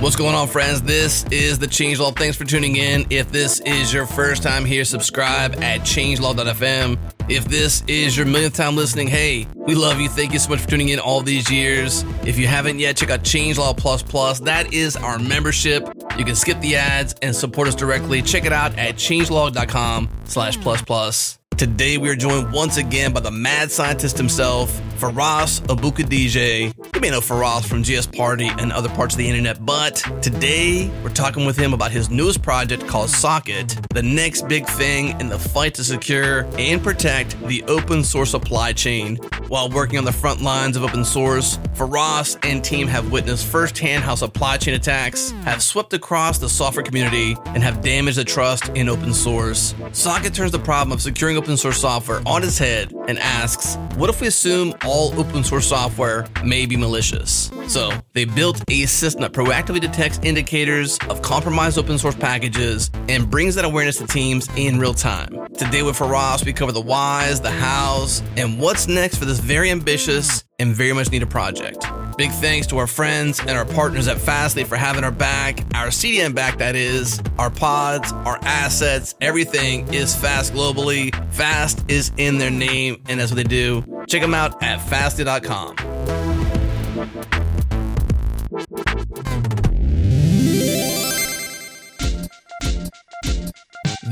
What's going on, friends? This is the Changelog. Thanks for tuning in. If this is your first time here, subscribe at changelog.fm. If this is your millionth time listening, hey, we love you. Thank you so much for tuning in all these years. If you haven't yet, check out Changelog Plus Plus. That is our membership. You can skip the ads and support us directly. Check it out at changelog.com slash plus plus. Today we are joined once again by the mad scientist himself, Feross Aboukhadijeh. You may know Feross from JS Party and other parts of the internet, but today we're talking with him about his newest project called Socket, the next big thing in the fight to secure and protect the open source supply chain. While working on the front lines of open source, Feross and team have witnessed firsthand how supply chain attacks have swept across the software community and have damaged the trust in open source. Socket turns the problem of securing open source software on its head and asks, what if we assume all open source software may be malicious? So they built a system that proactively detects indicators of compromised open source packages and brings that awareness to teams in real time. Today with Feross, we cover the whys, the hows, and what's next for this very ambitious and very much need a project. Big thanks to our friends and our partners at Fastly for having our back, our CDN back, that is, our pods, our assets, everything is fast globally. Fast is in their name, and that's what they do. Check them out at fastly.com.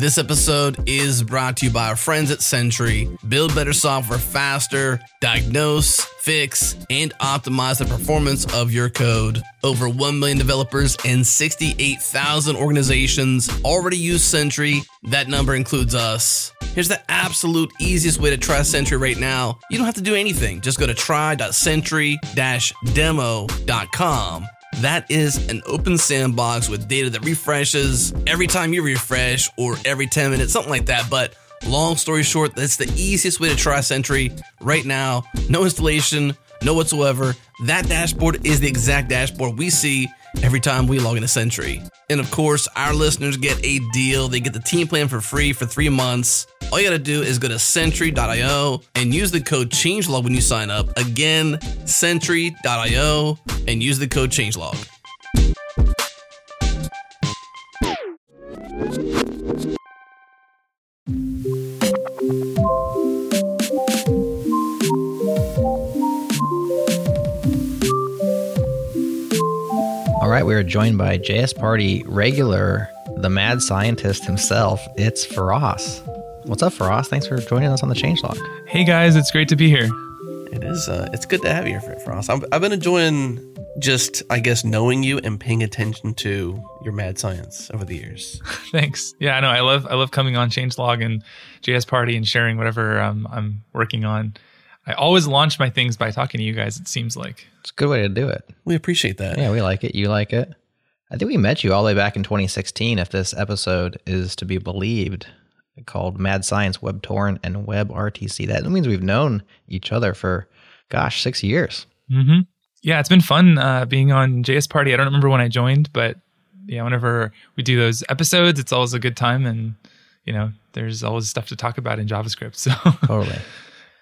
This episode is brought to you by our friends at Sentry. Build better software faster, diagnose, fix, and optimize the performance of your code. Over 1 million developers and 68,000 organizations already use Sentry. That number includes us. Here's the absolute easiest way to try Sentry right now. You don't have to do anything. Just go to try.sentry-demo.com. That is an open sandbox with data that refreshes every time you refresh or every 10 minutes, something like that. But long story short, that's the easiest way to try Sentry right now. No installation, no whatsoever. That dashboard is the exact dashboard we see every time we log in into Sentry. And of course, our listeners get a deal. They get the team plan for free for three months. All you gotta do is go to sentry.io and use the code changelog when you sign up. Again, sentry.io and use the code changelog. All right, we are joined by JS Party regular, the mad scientist himself. It's Feross. What's up, Feross? Thanks for joining us on the Changelog. Hey guys, it's great to be here. It is. Uh, it's good to have you here, Feross. I've, I've been enjoying just, I guess, knowing you and paying attention to your mad science over the years. Thanks. Yeah, I know. I love I love coming on Changelog and JS Party and sharing whatever um, I'm working on. I always launch my things by talking to you guys. It seems like It's a good way to do it. We appreciate that. Yeah, we like it. You like it. I think we met you all the way back in 2016, if this episode is to be believed, called Mad Science WebTorrent and WebRTC. That means we've known each other for, gosh, six years. hmm Yeah, it's been fun uh, being on JS Party. I don't remember when I joined, but yeah, whenever we do those episodes, it's always a good time, and you know, there's always stuff to talk about in JavaScript. So Totally.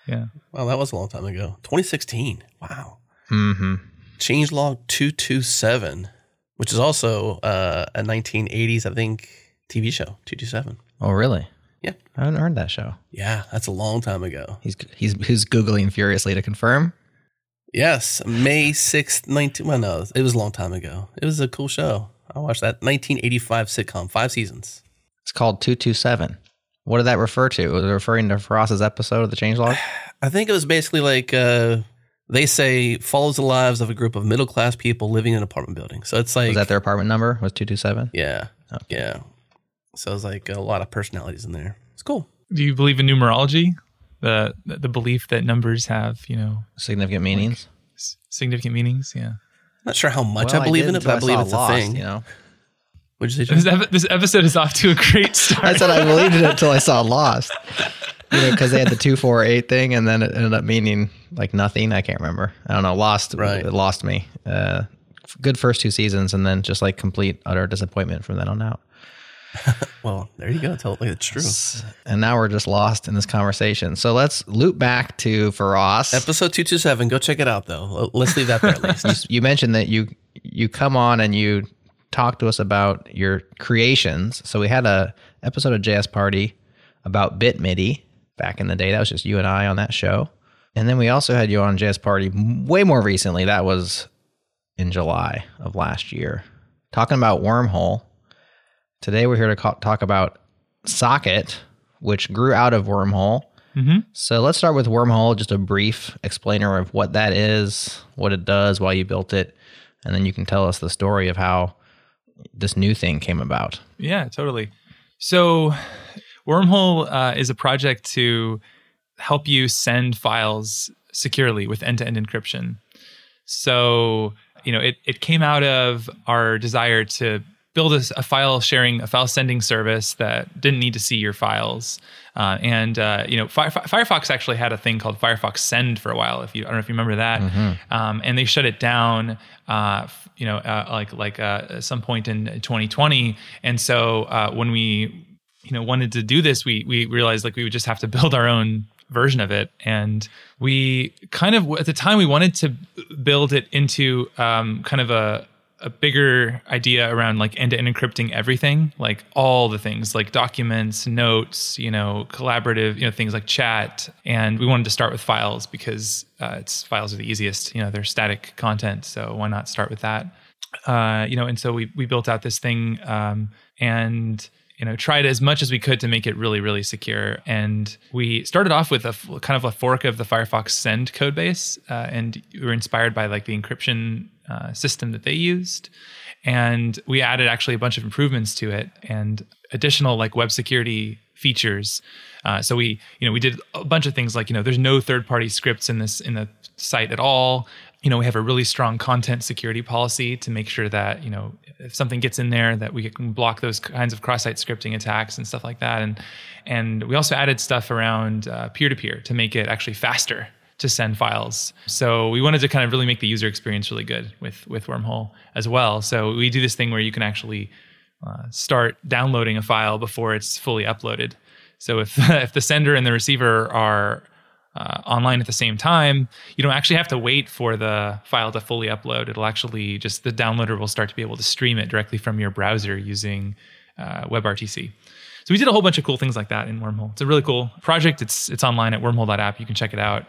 Yeah, Well, that was a long time ago. 2016. Wow. mm-hmm. Changelog 227, which is also uh, a 1980s, I think, TV show, 227. Oh, really? Yeah. I haven't heard that show. Yeah, that's a long time ago. He's he's he's googling furiously to confirm. Yes, May 6th, 19. Well, no, it was a long time ago. It was a cool show. I watched that 1985 sitcom, five seasons. It's called two two seven. What did that refer to? Was it referring to Feross's episode of the Changelog? I think it was basically like uh, they say follows the lives of a group of middle class people living in an apartment building. So it's like, Was that their apartment number? Was two two seven? yeah, yeah. So it's like a lot of personalities in there. It's cool. do you believe in numerology? The the belief that numbers have you know Significant meanings. s- significant meanings. Yeah. Not sure how much Well, I believe did in it, but I believe saw it's Lost, a thing. You know, What'd you say? This, Jim? this episode is off to a great start. I said I believed it until I saw Lost. You know, because they had the two four eight thing, and then it ended up meaning like nothing. I can't remember. I don't know. Lost. Right. It lost me. Uh, good first two seasons, and then just like complete utter disappointment from then on out. well, there you go. Totally, it's true. And now we're just lost in this conversation. So let's loop back to Feross. Episode two two seven. Go check it out, though. Let's leave that there at least. you mentioned that you you come on and you talk to us about your creations. So we had a episode of JS Party about BitMidi back in the day. That was just you and I on that show. And then we also had you on JS Party way more recently. That was in July of last year, talking about Wormhole. Today we're here to ca- talk about Socket, which grew out of Wormhole. Mm-hmm. So let's start with Wormhole, just a brief explainer of what that is, what it does, why you built it, and then you can tell us the story of how this new thing came about. Yeah, totally. So, Wormhole uh, is a project to help you send files securely with end-to-end encryption. So, you know, it it came out of our desire to build a, a file sharing, a file sending service that didn't need to see your files. Uh, and uh, you know, Fire, Firefox actually had a thing called Firefox Send for a while. If you, I don't know if you remember that. Mm-hmm. Um, and they shut it down. Uh, you know, uh, like like uh, at some point in 2020. And so uh, when we you know wanted to do this, we we realized like we would just have to build our own version of it and we kind of at the time we wanted to build it into um, kind of a a bigger idea around like end-to-end encrypting everything like all the things like documents notes you know collaborative you know things like chat. And we wanted to start with files because uh, it's files are the easiest you know they're static content so why not start with that? Uh, you know and so we we built out this thing um, and you know tried as much as we could to make it really really secure. And we started off with a kind of a fork of the firefox send code base uh, and we were inspired by like the encryption uh, system that they used. And we added actually a bunch of improvements to it and additional like web security features. Uh, so we you know we did a bunch of things like you know there's no third party scripts in this in the site at all you know we have a really strong content security policy to make sure that you know if something gets in there that we can block those kinds of cross-site scripting attacks and stuff like that. And and we also added stuff around uh, peer-to-peer to make it actually faster to send files. So we wanted to kind of really make the user experience really good with with wormhole as well. So we do this thing where you can actually uh, start downloading a file before it's fully uploaded. So if if the sender and the receiver are uh, online at the same time, you don't actually have to wait for the file to fully upload. It'll actually just the downloader will start to be able to stream it directly from your browser using uh, WebRTC. So we did a whole bunch of cool things like that in Wormhole. It's a really cool project. It's it's online at wormhole.app. You can check it out.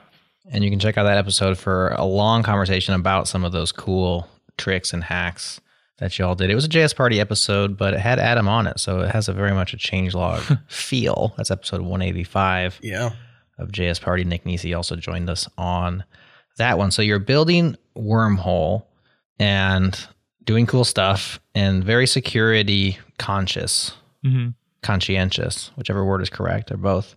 And you can check out that episode for a long conversation about some of those cool tricks and hacks that y'all did. It was a JS Party episode, but it had Adam on it, so it has a very much a changelog feel. That's episode 185. Yeah of JS Party. Nick Nisi also joined us on that one. So you're building Wormhole and doing cool stuff and very security conscious, mm-hmm. conscientious, whichever word is correct, or both.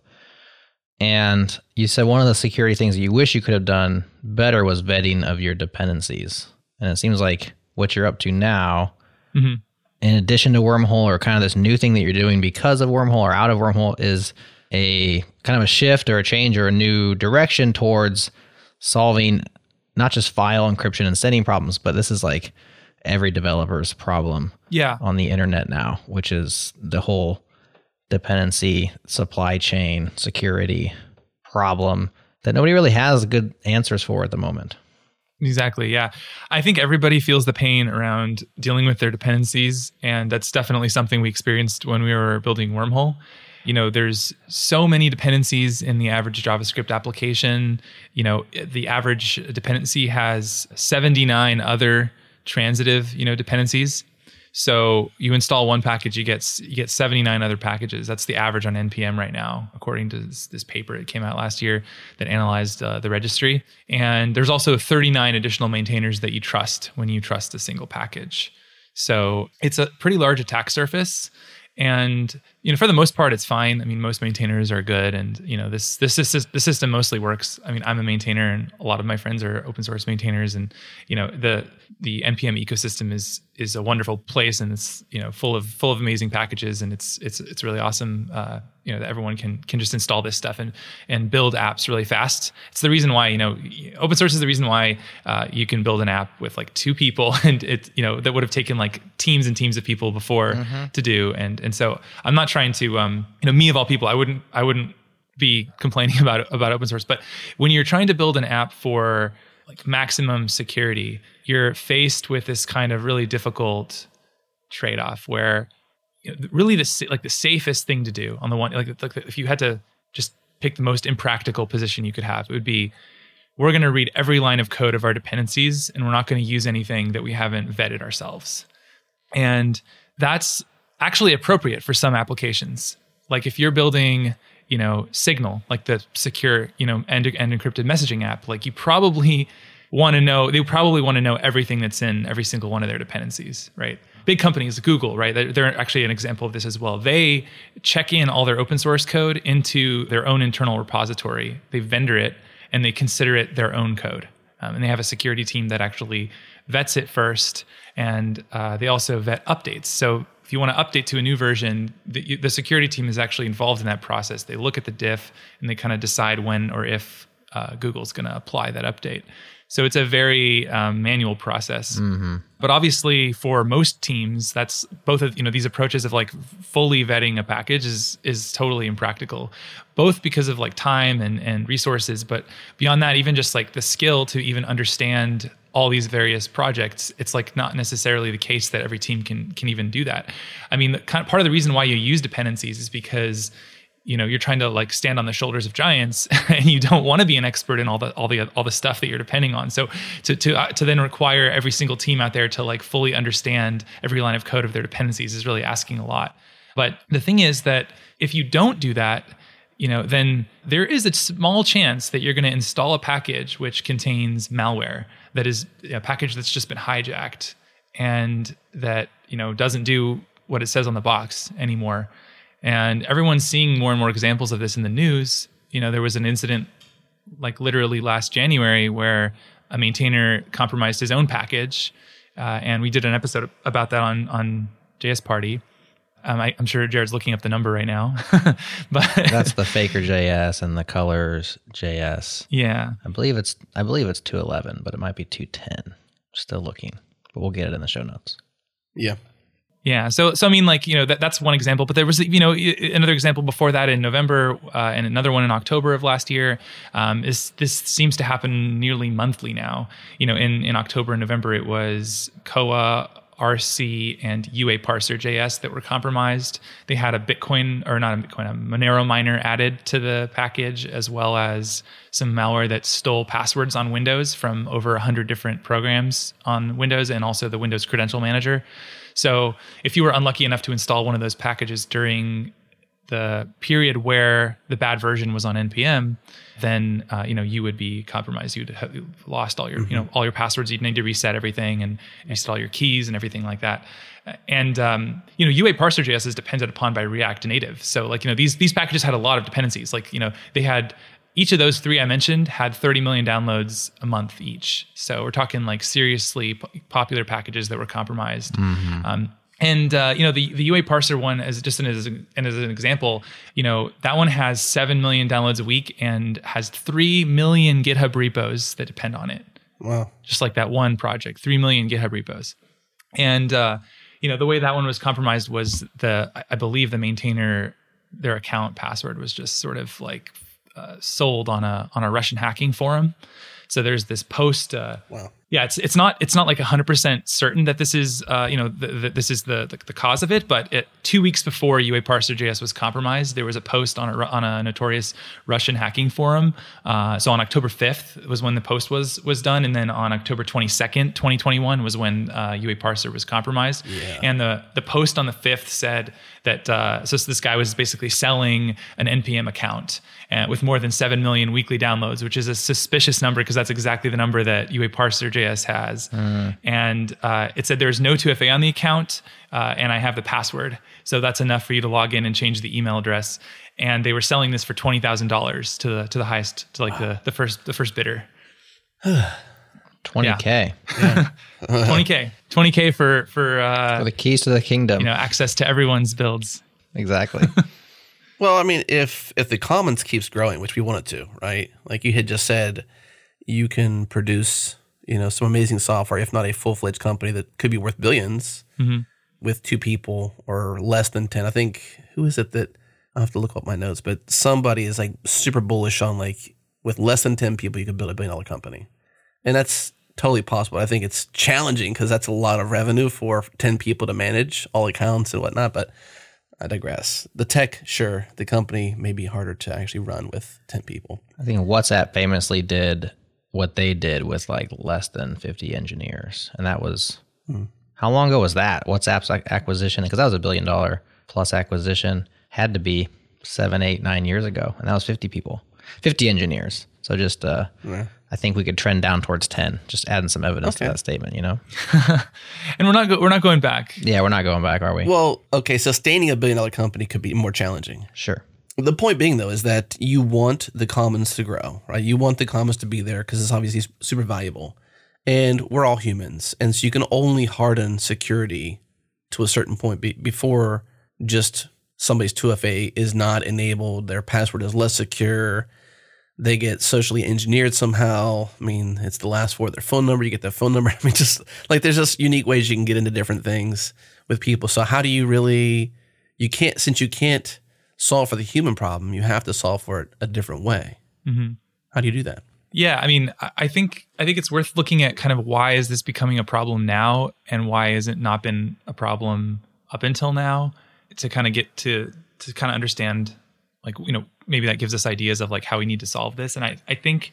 And you said one of the security things that you wish you could have done better was vetting of your dependencies. And it seems like what you're up to now, mm-hmm. in addition to Wormhole or kind of this new thing that you're doing because of Wormhole or out of Wormhole, is a kind of a shift or a change or a new direction towards solving not just file encryption and sending problems, but this is like every developer's problem yeah. on the internet now, which is the whole dependency, supply chain, security problem that nobody really has good answers for at the moment. Exactly. Yeah. I think everybody feels the pain around dealing with their dependencies. And that's definitely something we experienced when we were building Wormhole you know there's so many dependencies in the average javascript application. You know the average dependency has 79 other transitive you know dependencies. So you install one package you get you get 79 other packages. That's the average on npm right now according to this, this paper. That came out last year that analyzed uh, the registry. And there's also 39 additional maintainers that you trust when you trust a single package. So it's a pretty large attack surface. And you know, for the most part, it's fine. I mean, most maintainers are good, and you know, this this this the system mostly works. I mean, I'm a maintainer, and a lot of my friends are open source maintainers, and you know, the the npm ecosystem is is a wonderful place, and it's you know full of full of amazing packages, and it's it's it's really awesome. Uh, you know that everyone can can just install this stuff and and build apps really fast. It's the reason why you know open source is the reason why uh, you can build an app with like two people, and it you know that would have taken like teams and teams of people before mm-hmm. to do. And and so I'm not trying to um, you know me of all people, I wouldn't I wouldn't be complaining about about open source, but when you're trying to build an app for like maximum security, you're faced with this kind of really difficult trade off where you know, really the like the safest thing to do on the one like, like if you had to just pick the most impractical position you could have, it would be we're going to read every line of code of our dependencies and we're not going to use anything that we haven't vetted ourselves. And that's actually appropriate for some applications. Like if you're building, you know, Signal, like the secure, you know, end end encrypted messaging app, like you probably want to know they probably want to know everything that's in every single one of their dependencies, right? big companies, Google, right? They're, they're, actually an example of this as well. They check in all their open source code into their own internal repository. They vendor it and they consider it their own code. Um, and they have a security team that actually vets it first, and uh, they also vet updates. So if you want to update to a new version, the, the, security team is actually involved in that process. They look at the diff and they kind of decide when or if uh, Google's going to apply that update. So it's a very um, manual process. Mm-hmm. But obviously, for most teams, that's both of you know these approaches of like fully vetting a package is is totally impractical, both because of like time and and resources. But beyond that, even just like the skill to even understand all these various projects it's like not necessarily the case that every team can can even do that. I mean kind of, part of the reason why you use dependencies is because you know you're trying to like stand on the shoulders of giants and you don't want to be an expert in all the all the all the stuff that you're depending on. So to to uh, to then require every single team out there to like fully understand every line of code of their dependencies is really asking a lot. But the thing is that if you don't do that you know then there is a small chance that you're going to install a package which contains malware that is a package that's just been hijacked and that you know doesn't do what it says on the box anymore and everyone's seeing more and more examples of this in the news. You know, there was an incident like literally last January where a maintainer compromised his own package. Uh, and we did an episode about that on, on JS Party. Um, I, am sure Jared's looking up the number right now, but that's the Faker JS and the Colors JS. Yeah, I believe it's I believe it's 211, but it might be 210. Still looking, but we'll get it in the show notes. Yeah, yeah. So, so I mean, like, you know, that, that's one example, but there was, you know, another example before that in November uh, and another one in October of last year. Um, is this seems to happen nearly monthly now. You know, in, in October and November, it was coa, RC, and UA Parser JS that were compromised. They had a Bitcoin, or not a Bitcoin, a Monero miner added to the package, as well as some malware that stole passwords on Windows from over 100 different programs on Windows and also the Windows Credential Manager. So if you were unlucky enough to install one of those packages during the period where the bad version was on npm, then uh, you know you would be compromised. You'd have lost all your mm-hmm. you know all your passwords. You'd need to reset everything and install your keys and everything like that. And um, you know UA parser JS is dependent upon by React Native. So like you know these these packages had a lot of dependencies. Like you know they had each of those three I mentioned had 30 million downloads a month each. So we're talking like seriously popular packages that were compromised. Mm-hmm. Um, and uh, you know the the UA parser one as just an, as, an, as an example, you know that one has seven million downloads a week and has three million GitHub repos that depend on it. Wow! Just like that one project, three million GitHub repos, and uh, you know the way that one was compromised was the I believe the maintainer their account password was just sort of like uh, sold on a on a Russian hacking forum. So there's this post. Uh, wow yeah, it's it's not it's not like hundred percent certain that this is uh, you know the, the, this is the, the, the cause of it, but it, two weeks before UA Parser JS was compromised, there was a post on a on a notorious Russian hacking forum. Uh, so on October fifth was when the post was was done, and then on October twenty second, twenty twenty one was when uh, UA Parser was compromised. Yeah. And the the post on the fifth said that uh, so this guy was basically selling an npm account uh, with more than seven million weekly downloads, which is a suspicious number because that's exactly the number that UA Parser JS Andreas has, and uh, it said there's no 2FA on the account, uh, and I have the password, so that's enough for you to log in and change the email address. And they were selling this for twenty thousand dollars to the to the highest to like the the first the first bidder. 20K Twenty k, twenty k for for uh, for the keys to the kingdom. you know access to everyone's builds. exactly. Well, I mean, if if the commons keeps growing, which we want it to, right? Like you had just said, you can produce, you know, some amazing software, if not a full fledged company that could be worth 1000000000s mm-hmm. with two people or less than ten. I think who is it that I have to look up my notes, but somebody is like super bullish on like with less than ten people, you could build a billion dollar company, and that's totally possible. I think it's challenging because that's a lot of revenue for ten people to manage all accounts and whatnot, but. I digress. The tech, sure. The company may be harder to actually run with 10 people. I think WhatsApp famously did what they did with like less than 50 engineers. And that was how long ago was that? WhatsApp's acquisition? Because that was a billion dollar plus acquisition, had to be seven, eight, nine years ago. And that was 50 people, 50 engineers. So just, uh, I think we could trend down towards 10, just adding some evidence to that statement, you know? And we're not go- we're not going back. Yeah, we're not going back, are we? Well, okay, sustaining a billion dollar company could be more challenging. sure. The point being, though, is that you want the commons to grow, right? You want the commons to be there because it's obviously super valuable. And we're all humans. And so you can only harden security to a certain point be- before just somebody's 2FA is not enabled, their password is less secure, they get socially engineered somehow. I mean, it's the last four their phone number, you get their phone number. I mean, just like there's just unique ways you can get into different things with people. So, how do you really, you can't, since you can't solve for the human problem, you have to solve for it a different way. Mhm. How do you do that? Yeah, I mean, I- think I think it's worth looking at kind of why is this becoming a problem now, and why has it not been a problem up until now, to kind of get to to kind of understand, like you know, maybe that gives us ideas of like how we need to solve this. And I I think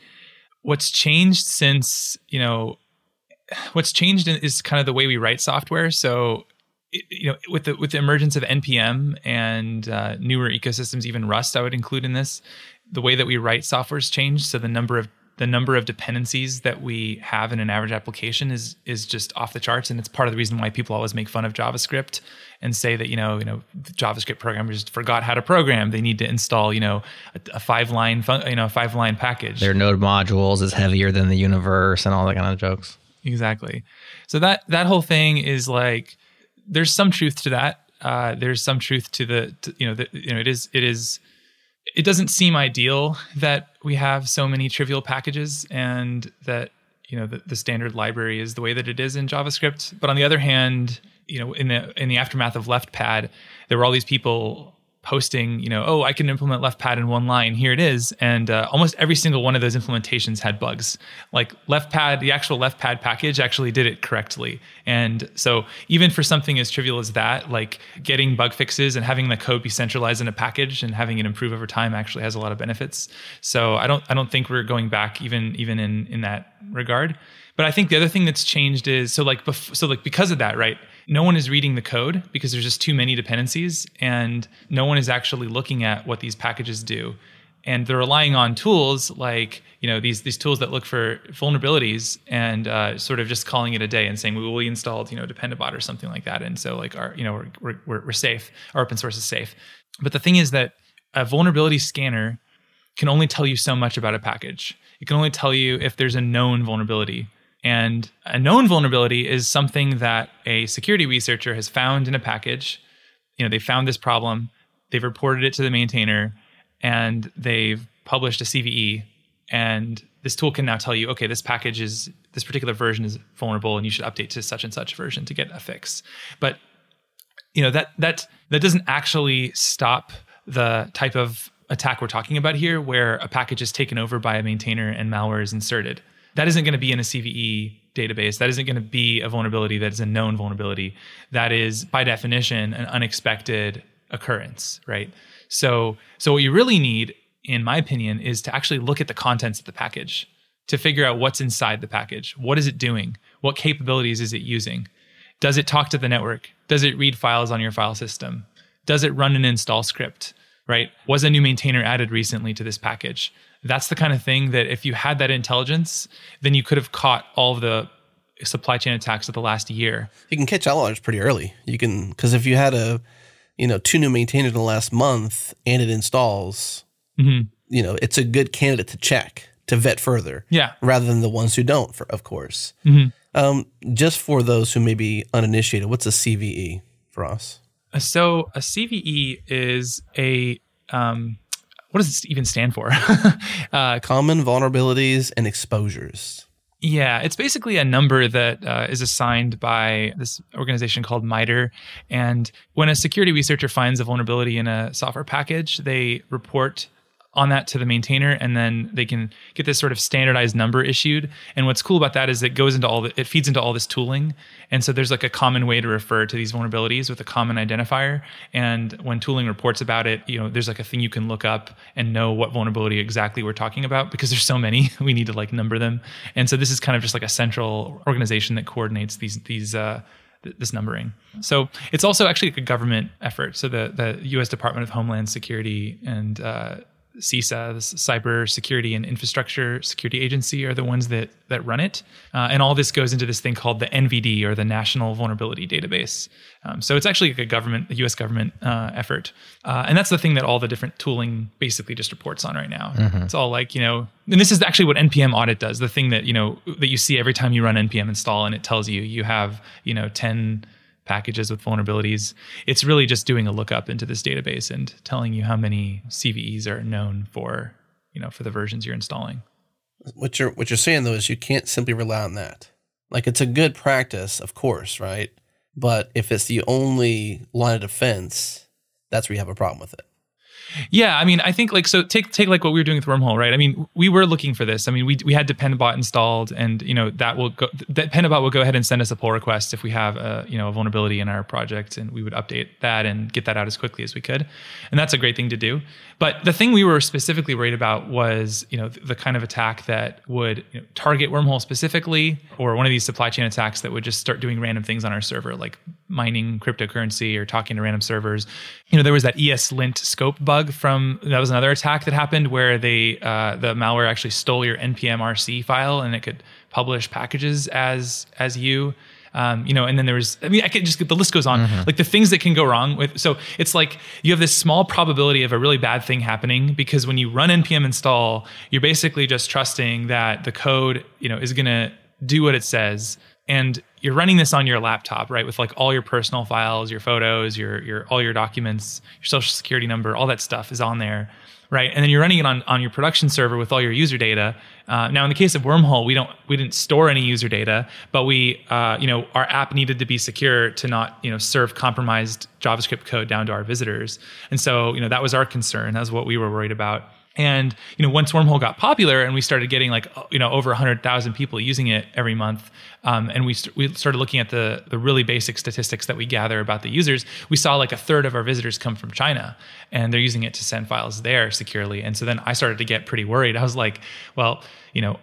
what's changed since you know what's changed is kind of the way we write software. So you know, with the with the emergence of npm and uh, newer ecosystems, even Rust, I would include in this. The way that we write software has changed. So the number of the number of dependencies that we have in an average application is is just off the charts, and it's part of the reason why people always make fun of JavaScript and say that you know you know the JavaScript programmers forgot how to program. They need to install you know a, a five line fun, you know a five line package. Their node modules is heavier than the universe and all that kind of jokes. exactly so that that whole thing is like there's some truth to that. Uh there's some truth to the to, you know the, you know it is it is it doesn't seem ideal that we have so many trivial packages and that you know the, the standard library is the way that it is in javascript. But on the other hand you know in the in the aftermath of leftpad there were all these people posting you know oh i can implement left pad in one line. Here it is. And uh, almost every single one of those implementations had bugs. Like left pad, the actual left pad package actually did it correctly. And so even for something as trivial as that like getting bug fixes and having the code be centralized in a package and having it improve over time actually has a lot of benefits. So i don't i don't think we're going back even even in in that regard. But i think the other thing that's changed is so like bef- so like because of that right no one is reading the code because there's just too many dependencies and no one is actually looking at what these packages do. And they're relying on tools like you know these these tools that look for vulnerabilities and uh, sort of just calling it a day and saying well, we installed you know dependabot or something like that. And so like our you know we're, we're, we're, we're safe. Our open source is safe. But the thing is that a vulnerability scanner can only tell you so much about a package. It can only tell you if there's a known vulnerability and a known vulnerability is something that a security researcher has found in a package. You know they found this problem they've reported it to the maintainer and they've published a CVE and this tool can now tell you okay this package is this particular version is vulnerable and you should update to such and such version to get a fix. But you know that that that doesn't actually stop the type of attack we're talking about here where a package is taken over by a maintainer and malware is inserted that isn't going to be in a CVE database that isn't going to be a vulnerability that is a known vulnerability that is by definition an unexpected occurrence right so so what you really need in my opinion is to actually look at the contents of the package to figure out what's inside the package what is it doing what capabilities is it using does it talk to the network? Does it read files on your file system? Does it run an install script? Right? Was a new maintainer added recently to this package? That's the kind of thing that if you had that intelligence, then you could have caught all of the supply chain attacks of the last year. You can catch outliers pretty early. You can because if you had a, you know, two new maintainers in the last month and it installs, hmm you know, it's a good candidate to check to vet further. Yeah. rather than the ones who don't, for, of course. Mhm. Um, just for those who may be uninitiated, what's a CVE for us? So a CVE is a um, what does it even stand for? uh, Common vulnerabilities and exposures. Yeah, it's basically a number that uh, is assigned by this organization called MITRE. And when a security researcher finds a vulnerability in a software package, they report on that to the maintainer and then they can get this sort of standardized number issued and what's cool about that is it goes into all the, it feeds into all this tooling and so there's like a common way to refer to these vulnerabilities with a common identifier and when tooling reports about it you know there's like a thing you can look up and know what vulnerability exactly we're talking about because there's so many we need to like number them and so this is kind of just like a central organization that coordinates these these uh this numbering. So it's also actually a government effort. So the the U.S. Department of Homeland Security and uh, CISA, the Cyber Security and Infrastructure Security Agency, are the ones that that run it. Uh, and all this goes into this thing called the NVD or the National Vulnerability Database. Um, so it's actually like a government, a U.S. government uh, effort, uh, and that's the thing that all the different tooling basically just reports on right now. It's all like you know, and this is actually what npm audit does. The thing that you know that you see every time you run npm install, and it tells you you have you know ten packages with vulnerabilities. It's really just doing a lookup into this database and telling you how many CVEs are known for, you know, for the versions you're installing. What you're what you're saying though is you can't simply rely on that. Like it's a good practice, of course, right? But if it's the only line of defense, that's where you have a problem with it. Yeah, I mean, I think like so. Take take like what we were doing with Wormhole, right? I mean, we were looking for this. I mean, we we had Dependabot installed, and you know that will go. That Dependabot will go ahead and send us a pull request if we have a you know a vulnerability in our project, and we would update that and get that out as quickly as we could, and that's a great thing to do. But the thing we were specifically worried about was you know the, the kind of attack that would you know, target Wormhole specifically, or one of these supply chain attacks that would just start doing random things on our server, like mining cryptocurrency or talking to random servers. You know, there was that ESLint scope bug from that was another attack that happened where they uh, the malware actually stole your npm rc file and it could publish packages as as you. Um, you know, and then there was, I mean, I could just, the list goes on. Like the things that can go wrong with, so it's like you have this small probability of a really bad thing happening because when you run npm install, you're basically just trusting that the code, you know, is going to do what it says and you're running this on your laptop right with like all your personal files your photos your your all your documents your social security number all that stuff is on there right? And then you're running it on on your production server with all your user data. Uh, now in the case of wormhole we don't we didn't store any user data but we uh, you know our app needed to be secure to not you know serve compromised javascript code down to our visitors. And so you know that was our concern. That was what we were worried about and you know, once Wormhole got popular and we started getting like you know over hundred thousand people using it every month, um, and we st- we started looking at the the really basic statistics that we gather about the users, we saw like a third of our visitors come from China, and they're using it to send files there securely. And so then I started to get pretty worried. I was like, well, you know,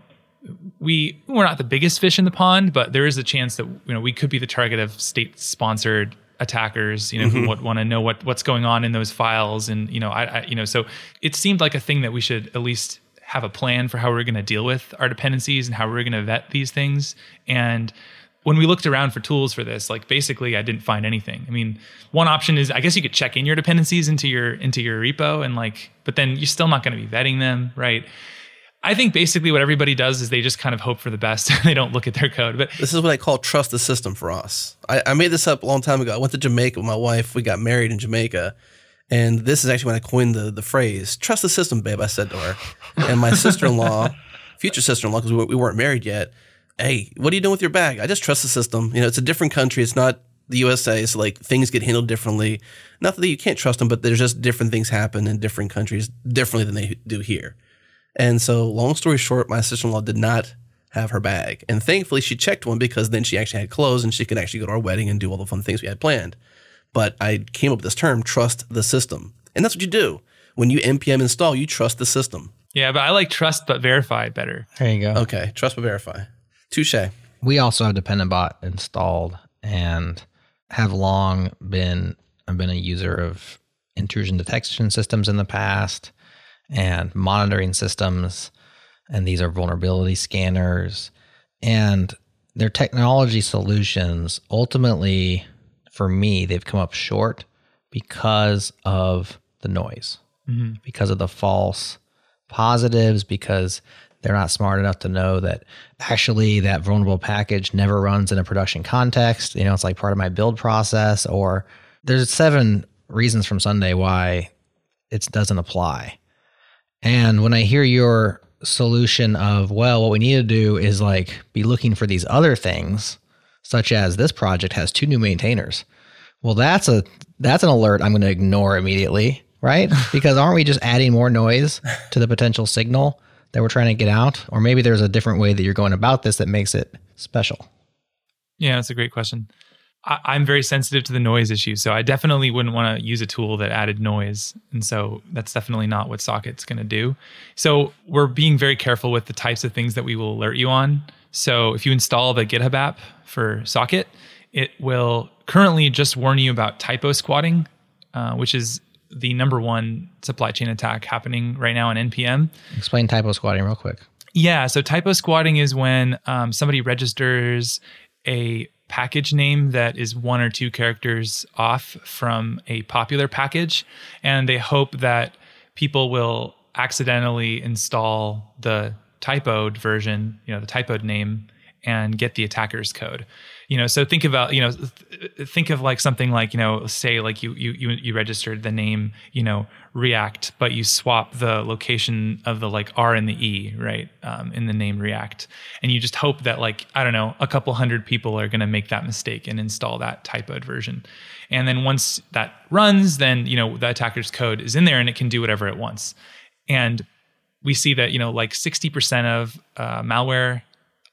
we we're not the biggest fish in the pond, but there is a chance that you know we could be the target of state sponsored attackers you know who would want to know what what's going on in those files and you know I, I you know so it seemed like a thing that we should at least have a plan for how we're going to deal with our dependencies and how we're going to vet these things. And when we looked around for tools for this like basically i didn't find anything. I mean one option is i guess you could check in your dependencies into your into your repo and like but then you're still not going to be vetting them right I think basically what everybody does is they just kind of hope for the best. And they don't look at their code. But This is what I call trust the system for us. I, I made this up a long time ago. I went to Jamaica with my wife. We got married in Jamaica. And this is actually when I coined the, the phrase, trust the system, babe, I said to her. And my sister in law, future sister in law, because we, we weren't married yet, hey, what are you doing with your bag? I just trust the system. You know, it's a different country. It's not the USA. So like things get handled differently. Not that you can't trust them, but there's just different things happen in different countries differently than they do here. And so, long story short, my sister in law did not have her bag. And thankfully, she checked one because then she actually had clothes and she could actually go to our wedding and do all the fun things we had planned. But I came up with this term, trust the system. And that's what you do. When you npm install, you trust the system. yeah, but I like trust but verify better. There you go. Okay, trust but verify. Touche. We also have Dependabot installed and have long been I've been a user of intrusion detection systems in the past and monitoring systems and these are vulnerability scanners and their technology solutions ultimately, for me, they've come up short because of the noise, mm-hmm. because of the false positives, because they're not smart enough to know that actually that vulnerable package never runs in a production context. You know, it's like part of my build process, or there's seven reasons from Sunday why it doesn't apply. And when I hear your solution of, well, what we need to do is like be looking for these other things, such as this project has two new maintainers. Well, that's a that's an alert I'm going to ignore immediately, right? because aren't we just adding more noise to the potential signal that we're trying to get out? Or maybe there's a different way that you're going about this that makes it special. Yeah, that's a great question. I, I'm very sensitive to the noise issue, so I definitely wouldn't want to use a tool that added noise, and so that's definitely not what Socket's going to do. So we're being very careful with the types of things that we will alert you on. So if you install the GitHub app for Socket, it will currently just warn you about typo squatting, uh, which is the number one supply chain attack happening right now on NPM. Explain typo squatting real quick. Yeah, so typo squatting is when um, somebody registers a package name that is one or two characters off from a popular package, and they hope that people will accidentally install the typoed version, you know, the typoed name, and get the attacker's code. You know, so think about, you know, th- think of like something like, you know, say like you you you you registered the name, you know, React, but you swap the location of the like R and the E, right, um, in the name React, and you just hope that like I don't know, a couple hundred people are going to make that mistake and install that typoed version, and then once that runs, then you know the attacker's code is in there and it can do whatever it wants, and we see that you know like 60% of uh, malware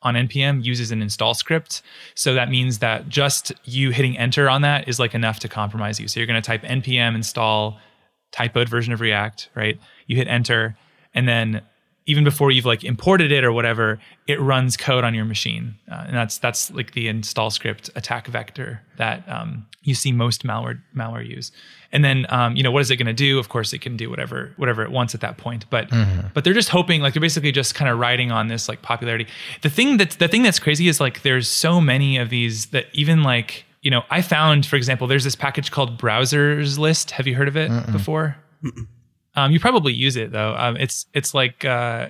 on npm uses an install script. So that means that just you hitting enter on that is like enough to compromise you. So you're going to type npm install typoed version of react right? You hit enter and then even before you've like imported it or whatever it runs code on your machine. Uh, and that's that's like the install script attack vector that um, you see most malware malware use. And then um, you know what is it going to do? Of course it can do whatever whatever it wants at that point but but they're just hoping like they're basically just kind of riding on this like popularity. The thing that's the thing that's crazy is like there's so many of these that even like you know i found for example there's this package called browsers list have you heard of it before um, you probably use it though. Um, it's it's like uh,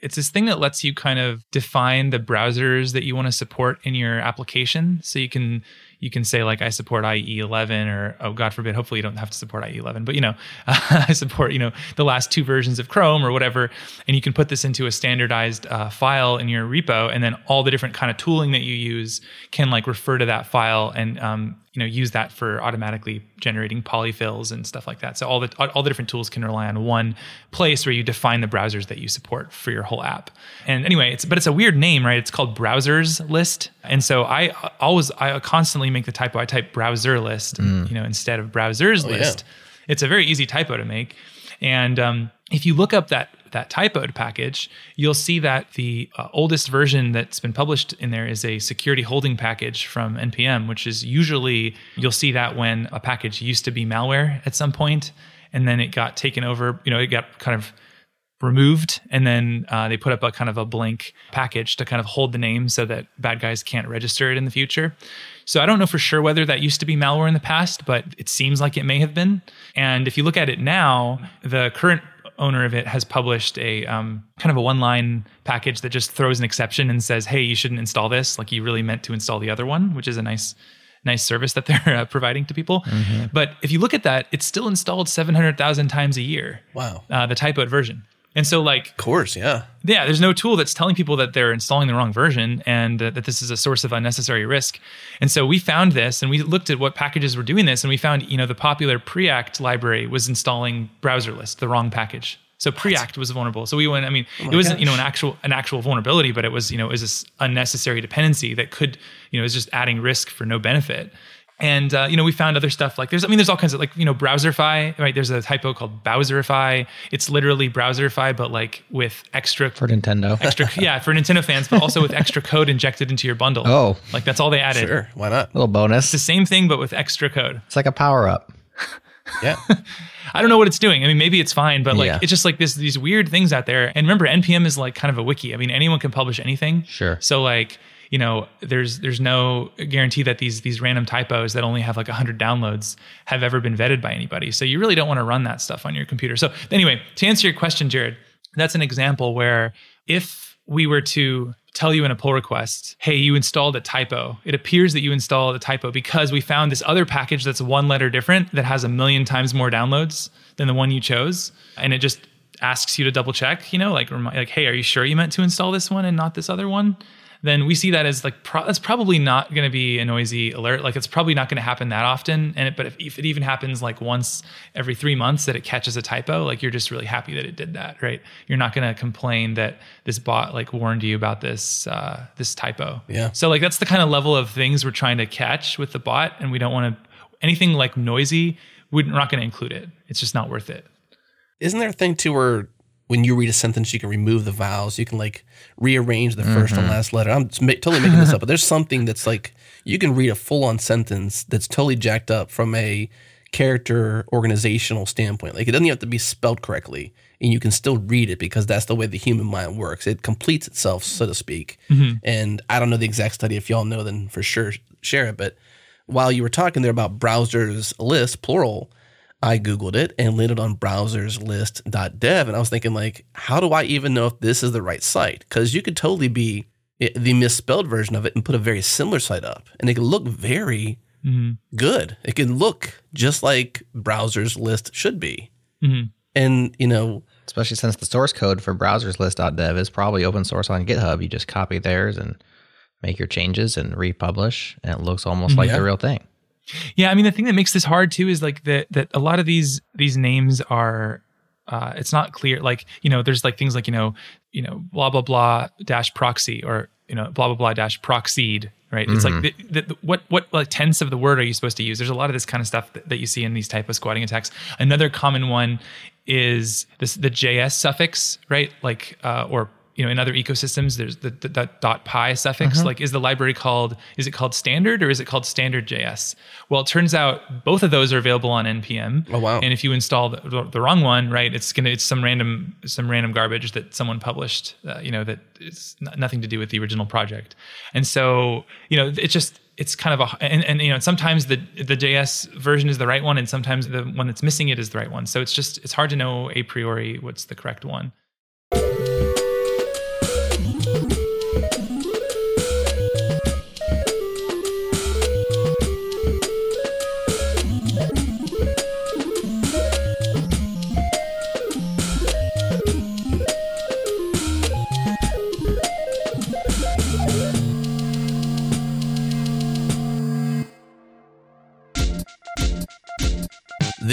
it's this thing that lets you kind of define the browsers that you want to support in your application. So you can you can say like I support IE 11 or oh God forbid, hopefully you don't have to support IE 11, but you know I support you know the last two versions of Chrome or whatever, and you can put this into a standardized uh, file in your repo, and then all the different kind of tooling that you use can like refer to that file and um, you know use that for automatically generating polyfills and stuff like that. So all the all the different tools can rely on one place where you define the browsers that you support for your whole app. And anyway, it's but it's a weird name, right? It's called browsers list. And so I always I constantly make the typo. I type browser list, you know, instead of browsers yeah. list. It's a very easy typo to make. And um, if you look up that that typoed package, you'll see that the uh, oldest version that's been published in there is a security holding package from npm, which is usually you'll see that when a package used to be malware at some point, and then it got taken over. You know, it got kind of removed and then uh, they put up a kind of a blank package to kind of hold the name so that bad guys can't register it in the future so i don't know for sure whether that used to be malware in the past but it seems like it may have been and if you look at it now the current owner of it has published a um, kind of a one line package that just throws an exception and says hey you shouldn't install this like you really meant to install the other one which is a nice nice service that they're uh, providing to people but if you look at that it's still installed 700000 times a year Wow. uh, the typoed version. And so, like, Of course, yeah. yeah, there's no tool that's telling people that they're installing the wrong version and uh, that this is a source of unnecessary risk. And so we found this and we looked at what packages were doing this and we found, you know, the popular Preact library was installing browser list, the wrong package. So Preact was vulnerable. So we went, I mean, it wasn't, you know, an actual an actual vulnerability, but it was, you know, it was this unnecessary dependency that could, you know, is just adding risk for no benefit. And uh, you know, we found other stuff like there's, I mean, there's all kinds of like, you know, Browserify, right? There's a typo called Bowserify. It's literally Browserify, but like with extra For Nintendo. extra yeah for nintendo fans but also with extra code injected into your bundle Oh. like that's all they added Sure. Why not? little bonus. it's the same thing but with extra code It's like a power up. Yeah. i don't know what it's doing i mean maybe it's fine but like Yeah. it's just like this these weird things out there and remember npm is like kind of a wiki i mean anyone can publish anything Sure. so like you know, there's there's no guarantee that these these random typos that only have like 100 downloads have ever been vetted by anybody. So you really don't want to run that stuff on your computer. So anyway, to answer your question, Jared, that's an example where if we were to tell you in a pull request, hey, you installed a typo. It appears that you installed a typo because we found this other package that's one letter different that has a million times more downloads than the one you chose. And it just asks you to double check, you know, like, like, hey, are you sure you meant to install this one and not this other one? Then we see that as like pro- that's probably not going to be a noisy alert. Like it's probably not going to happen that often. And it, but if, if, it even happens like once every three months that it catches a typo, like you're just really happy that it did that, right? You're not going to complain that this bot like warned you about this uh, this typo. Yeah. So like that's the kind of level of things we're trying to catch with the bot, and we don't want to anything like noisy. We're not going to include it. It's just not worth it. Isn't there a thing too where when you read a sentence, you can remove the vowels. You can like rearrange the 1st mm-hmm. and last letter. I'm totally making this up, but there's something that's like you can read a full on sentence that's totally jacked up from a character organizational standpoint. Like it doesn't have to be spelled correctly, and you can still read it because that's the way the human mind works. It completes itself, so to speak. Mm-hmm. And I don't know the exact study. If y'all know, then for sure share it. But while you were talking there about browsers list plural I Googled it and landed on browserslist.dev. And I was thinking, like, how do I even know if this is the right site? Because you could totally be the misspelled version of it and put a very similar site up. And it could look very mm-hmm. good. It can look just like browsers list should be. Mm-hmm. And, you know, especially since the source code for browserslist.dev is probably open source on GitHub. You just copy theirs and make your changes and republish, and it looks almost like yeah. the real thing. Yeah, I mean the thing that makes this hard too is like that that a lot of these these names are uh, it's not clear. Like you know, there's like things like you know, you know, blah blah blah dash proxy or you know, blah blah blah dash proxied. Right? Mm-hmm. It's like mm-hmm. the, the, what what like tense of the word are you supposed to use? There's a lot of this kind of stuff that, that you see in these type of squatting attacks. Another common one is this the JS suffix, right? Like uh, or you know in other ecosystems there's the, the, the dot py suffix uh-huh. like is the library called is it called standard or is it called standard js well it turns out both of those are available on npm oh wow and if you install the, the wrong one right it's gonna it's some random some random garbage that someone published uh, you know that it's nothing to do with the original project and so you know it's just it's kind of a and, and you know sometimes the the JS version is the right one and sometimes the one that's missing it is the right one. So it's just it's hard to know a priori what's the correct one.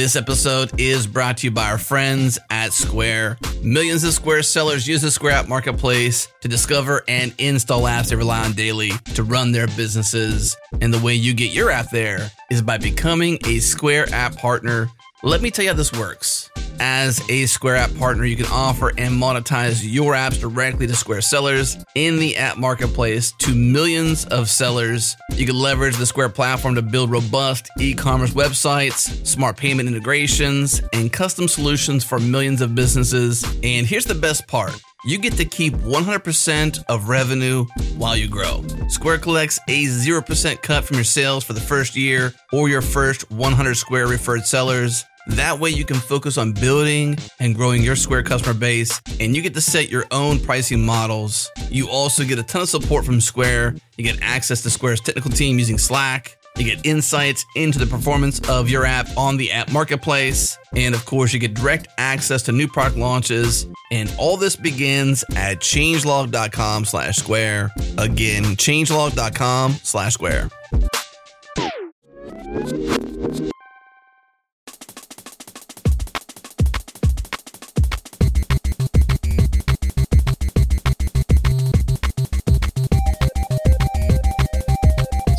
This episode is brought to you by our friends at Square. Millions of Square sellers use the Square App Marketplace to discover and install apps they rely on daily to run their businesses. And the way you get your app there is by becoming a Square App partner. Let me tell you how this works. As a Square App partner, you can offer and monetize your apps directly to Square sellers in the app marketplace to millions of sellers. You can leverage the Square platform to build robust e commerce websites, smart payment integrations, and custom solutions for millions of businesses. And here's the best part you get to keep 100% of revenue while you grow. Square collects a 0% cut from your sales for the first year or your first 100 Square referred sellers. That way you can focus on building and growing your Square customer base and you get to set your own pricing models. You also get a ton of support from Square. You get access to Square's technical team using Slack. You get insights into the performance of your app on the app marketplace. And of course, you get direct access to new product launches. And all this begins at changelog.com slash square. Again, changelog.com slash square.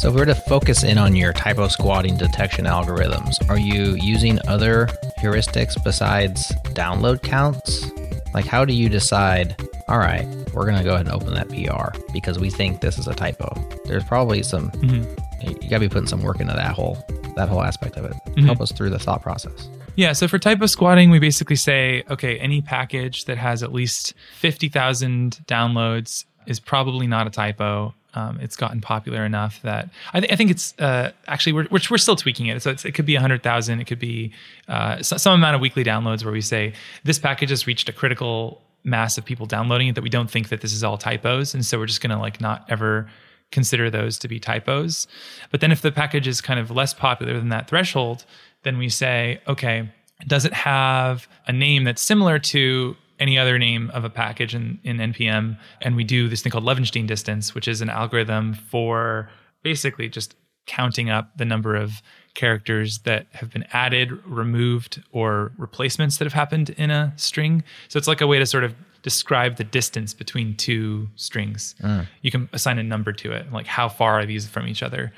So, if we were to focus in on your typo squatting detection algorithms, are you using other heuristics besides download counts? Like, how do you decide, all right, we're going to go ahead and open that PR because we think this is a typo? There's probably some, mm-hmm. you got to be putting some work into that whole, that whole aspect of it. Mm-hmm. Help us through the thought process. Yeah, so for typo squatting, we basically say, okay, any package that has at least 50,000 downloads is probably not a typo um, it's gotten popular enough that I, th- I think it's uh, actually we're, we're, we're still tweaking it. So it could be 100,000, it could be uh, so, some amount of weekly downloads where we say this package has reached a critical mass of people downloading it that we don't think that this is all typos. And so we're just going to like not ever consider those to be typos. But then if the package is kind of less popular than that threshold, then we say, okay, does it have a name that's similar to any other name of a package in, in npm and we do this thing called Levenshtein distance which is an algorithm for basically just counting up the number of characters that have been added removed or replacements that have happened in a string. So it's like a way to sort of describe the distance between two strings. Mm. you can assign a number to it like how far are these from each other?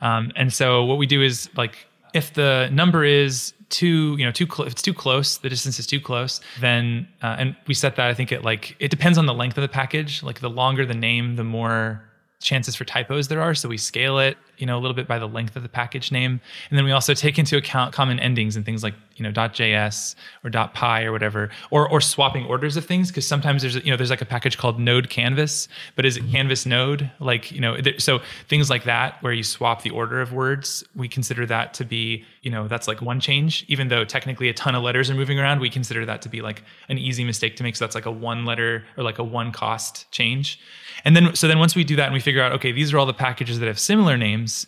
Um, and so what we do is like if the number is too you know too close it's too close the distance is too close then uh, and we set that i think it like it depends on the length of the package. Like the longer the name the more chances for typos there are. So we scale it, you know, a little bit by the length of the package name. And then we also take into account common endings and things like, you know, .js or .py or whatever, or or swapping orders of things. Cause sometimes there's, you know, there's like a package called node canvas, but is it canvas node? Like, you know, so things like that, where you swap the order of words, we consider that to be, you know, that's like one change, even though technically a ton of letters are moving around, we consider that to be like an easy mistake to make. So that's like a one letter or like a one cost change. And then, so then once we do that and we figure out, okay, these are all the packages that have similar names,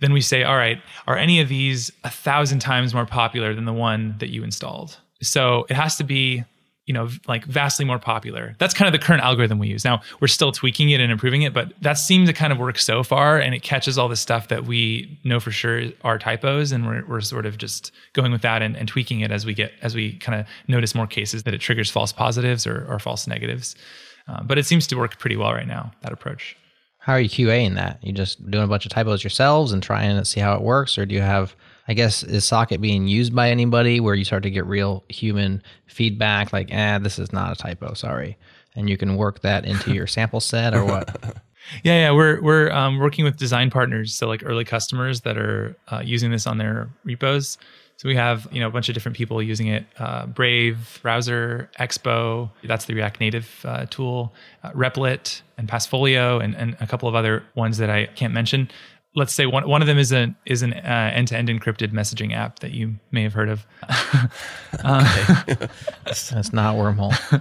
then we say, all right, are any of these a thousand times more popular than the one that you installed? So it has to be, you know, like vastly more popular. That's kind of the current algorithm we use. Now we're still tweaking it and improving it, but that seems to kind of work so far and it catches all the stuff that we know for sure are typos. And we're, we're sort of just going with that and, and tweaking it as we get, as we kind of notice more cases that it triggers false positives or, or false negatives. Uh, but it seems to work pretty well right now, that approach. How are you QAing that? You just doing a bunch of typos yourselves and trying to see how it works? Or do you have, I guess, is Socket being used by anybody where you start to get real human feedback like, eh, this is not a typo, sorry. And you can work that into your sample set or what? Yeah, yeah, we're we're um, working with design partners, so like early customers that are uh, using this on their repos, so we have you know a bunch of different people using it: uh, Brave browser, Expo, that's the React Native uh, tool, uh, Replit, and Passfolio, and, and a couple of other ones that I can't mention. Let's say one one of them is an is an uh, end to end encrypted messaging app that you may have heard of. That's not wormhole.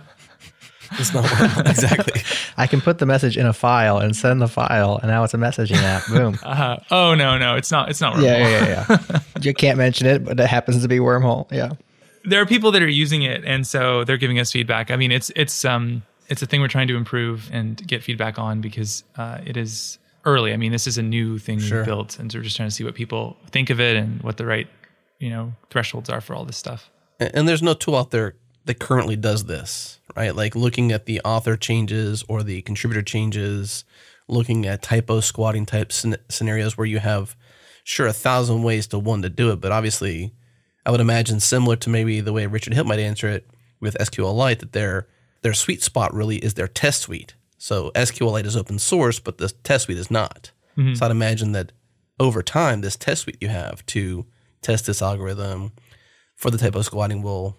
It's not working. exactly. I can put the message in a file and send the file, and now it's a messaging app. Boom. Uh, oh no, no, it's not. It's not wormhole. Yeah, yeah, yeah. you can't mention it, but it happens to be wormhole. Yeah. There are people that are using it, and so they're giving us feedback. I mean, it's it's um it's a thing we're trying to improve and get feedback on because uh, it is early. I mean, this is a new thing sure. we built, and so we're just trying to see what people think of it and what the right you know thresholds are for all this stuff. And there's no tool out there that currently does this right? Like looking at the author changes or the contributor changes, looking at typo squatting type scenarios where you have, sure, a thousand ways to one to do it, but obviously, I would imagine similar to maybe the way Richard Hipp might answer it with SQLite, that their their sweet spot really is their test suite. So SQLite is open source, but the test suite is not. Mm-hmm. So I'd imagine that over time, this test suite you have to test this algorithm for the typo squatting will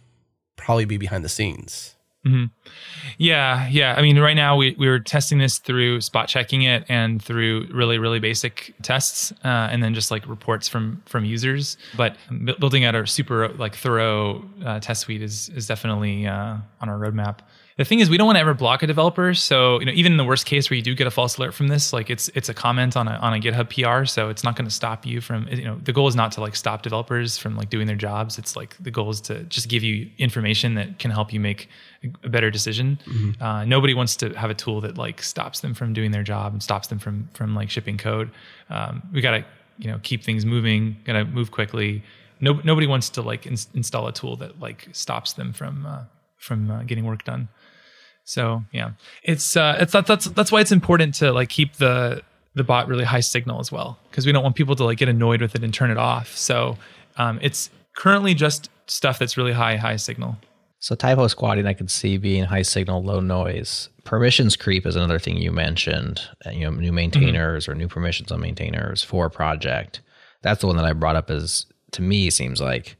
probably be behind the scenes. Mm-hmm. Yeah, yeah. I mean, right now we, we were testing this through spot checking it and through really really basic tests, uh, and then just like reports from from users. But building out a super like thorough uh, test suite is is definitely uh, on our roadmap the thing is we don't want to ever block a developer so you know even in the worst case where you do get a false alert from this like it's it's a comment on a, on a github pr so it's not going to stop you from you know the goal is not to like stop developers from like doing their jobs. It's like the goal is to just give you information that can help you make a better decision. Mm-hmm. uh, nobody wants to have a tool that like stops them from doing their job and stops them from from like shipping code. Um, we got to you know keep things moving got to move quickly. No, nobody wants to like in, install a tool that like stops them from uh, from uh, getting work done so yeah, it's uh, it's that, that's that's why it's important to like keep the the bot really high signal as well because we don't want people to like get annoyed with it and turn it off. So um, it's currently just stuff that's really high high signal. So typo squatting, I can see being high signal, low noise. Permissions creep is another thing you mentioned. Uh, you know, new maintainers mm-hmm. or new permissions on maintainers for a project. That's the one that I brought up. As to me, seems like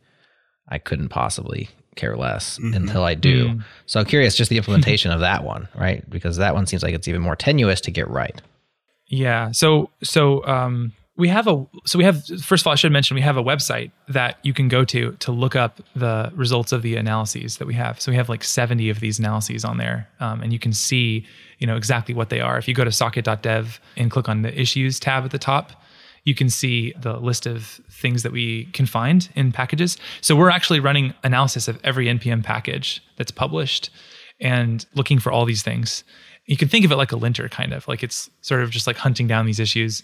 I couldn't possibly care less mm-hmm. until I do. Mm. So I'm curious just the implementation of that one, right? Because that one seems like it's even more tenuous to get right. Yeah. So so um, we have a so we have first of all I should mention we have a website that you can go to to look up the results of the analyses that we have. So we have like 70 of these analyses on there, um, and you can see you know exactly what they are. If you go to socket.dev and click on the issues tab at the top, you can see the list of things that we can find in packages. So we're actually running analysis of every npm package that's published and looking for all these things. You can think of it like a linter, kind of like it's sort of just like hunting down these issues.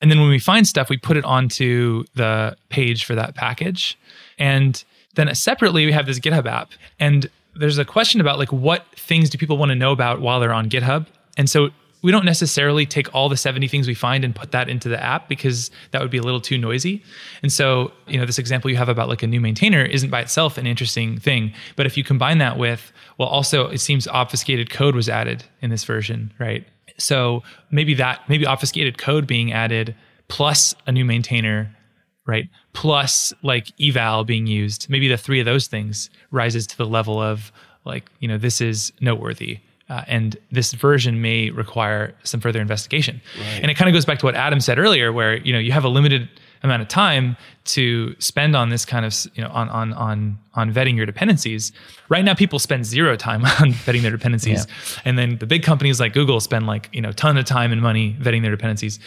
And then when we find stuff, we put it onto the page for that package. And then separately, we have this GitHub app. And there's a question about like what things do people want to know about while they're on GitHub? And so we don't necessarily take all the 70 things we find and put that into the app because that would be a little too noisy. And so, you know, this example you have about like a new maintainer isn't by itself an interesting thing. But if you combine that with, well, also it seems obfuscated code was added in this version, right? So maybe that, maybe obfuscated code being added plus a new maintainer, right? Plus like eval being used. Maybe the three of those things rises to the level of like, you know, this is noteworthy. Uh, and this version may require some further investigation. Right. And it kind of goes back to what Adam said earlier, where you know you have a limited amount of time to spend on this kind of you know on on on on vetting your dependencies. Right now, people spend zero time on vetting their dependencies, yeah. and then the big companies like Google spend like you know ton of time and money vetting their dependencies.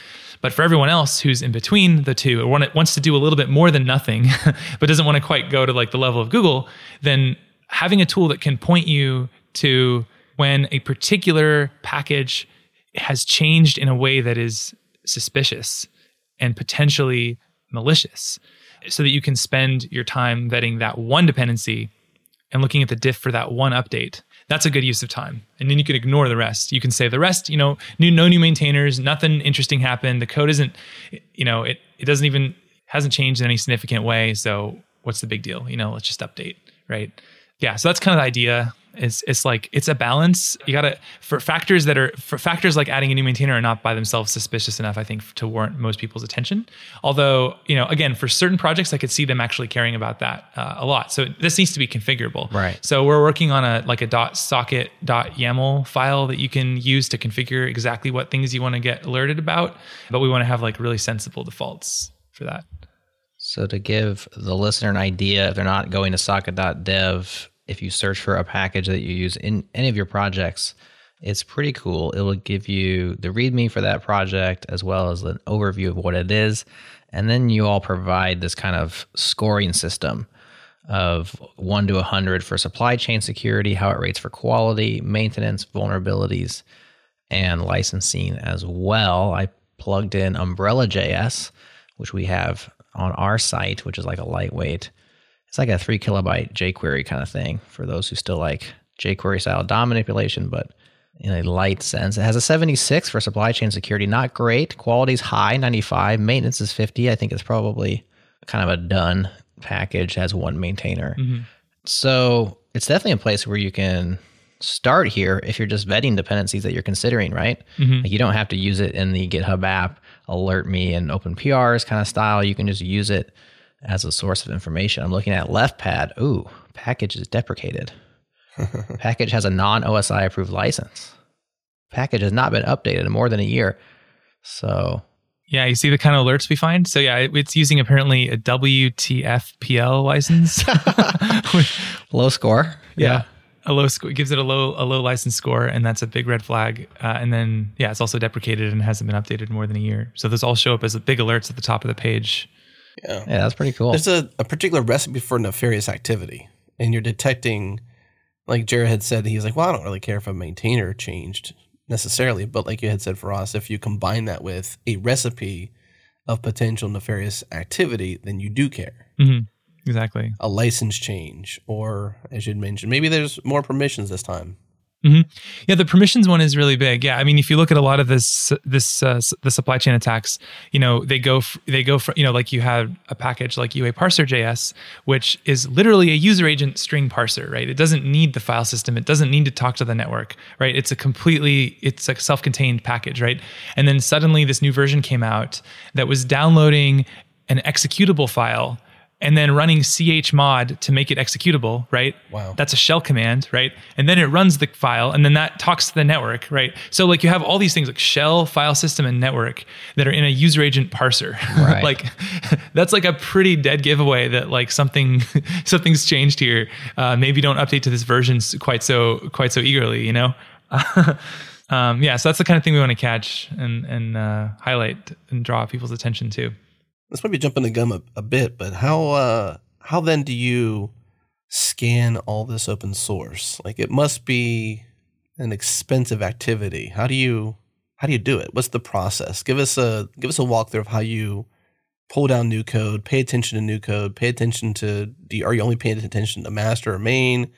But for everyone else who's in between the two, or wants to do a little bit more than nothing, but doesn't want to quite go to like the level of Google, then having a tool that can point you to when a particular package has changed in a way that is suspicious and potentially malicious so that you can spend your time vetting that one dependency and looking at the diff for that one update. That's a good use of time. And then you can ignore the rest. You can say the rest you know new no new maintainers nothing interesting happened. The code isn't you know it, it doesn't even hasn't changed in any significant way. So what's the big deal? You know let's just update right? Yeah so that's kind of the idea it's it's like it's a balance. You gotta for factors that are for factors like adding a new maintainer are not by themselves suspicious enough, I think, to warrant most people's attention. Although, you know, again, for certain projects, I could see them actually caring about that uh, a lot. So this needs to be configurable. Right. So we're working on a like a dot socket dot YAML file that you can use to configure exactly what things you want to get alerted about, but we want to have like really sensible defaults for that. So to give the listener an idea, if they're not going to socket.dev if you search for a package that you use in any of your projects, it's pretty cool. It will give you the README for that project as well as an overview of what it is. And then you all provide this kind of scoring system of 1 to 100 for supply chain security, how it rates for quality, maintenance, vulnerabilities, and licensing as well. I plugged in Umbrella.js, which we have on our site, which is like a lightweight it's like a three kilobyte jQuery kind of thing for those who still like jQuery style DOM manipulation, but in a light sense. It has a 76 for supply chain security. Not great. Quality's high, 95. Maintenance is 50. I think it's probably kind of a done package. Has one maintainer. Mm-hmm. So it's definitely a place where you can start here if you're just vetting dependencies that you're considering, right? Mm-hmm. Like you don't have to use it in the GitHub app, alert me and open PRs kind of style. You can just use it as a source of information. I'm looking at left pad. Ooh, package is deprecated. package has a non OSI approved license. Package has not been updated in more than a year. So, yeah, you see the kind of alerts we find. So, yeah, it's using apparently a WTFPL license. low score. Yeah. yeah. A low score gives it a low a low license score, and that's a big red flag. Uh, and then yeah, it's also deprecated and hasn't been updated in more than a year. So those all show up as big alerts at the top of the page yeah. Yeah, that's pretty cool. There's a, a particular recipe for nefarious activity, and you're detecting, like Jared had said, he's like, well, I don't really care if a maintainer changed necessarily, but like you had said for us, if you combine that with a recipe of potential nefarious activity, then you do care. Mm-hmm. Exactly. A license change, or as you'd mentioned, maybe there's more permissions this time. Mm-hmm. Yeah, the permissions one is really big. Yeah, I mean, if you look at a lot of this, this uh, the supply chain attacks, you know, they go f- they go for you know, like you have a package like UA Parser JS, which is literally a user agent string parser, right? It doesn't need the file system. It doesn't need to talk to the network, right? It's a completely it's a self-contained package, right? And then suddenly this new version came out that was downloading an executable file and then running chmod to make it executable, right? Wow. That's a shell command, right? And then it runs the file and then that talks to the network, right? So like you have all these things like shell, file system, and network that are in a user agent parser. Right. like that's like a pretty dead giveaway that like something something's changed here. Uh, maybe don't update to this version quite so quite so eagerly, you know? um, yeah, so that's the kind of thing we want to catch and and uh, highlight and draw people's attention to. This might be jumping the gun a, a bit, but how uh, how then do you scan all this open source? Like it must be an expensive activity. How do you how do you do it? What's the process? Give us a give us a walkthrough of how you pull down new code, pay attention to new code, pay attention to do you, are you only paying attention to master or main?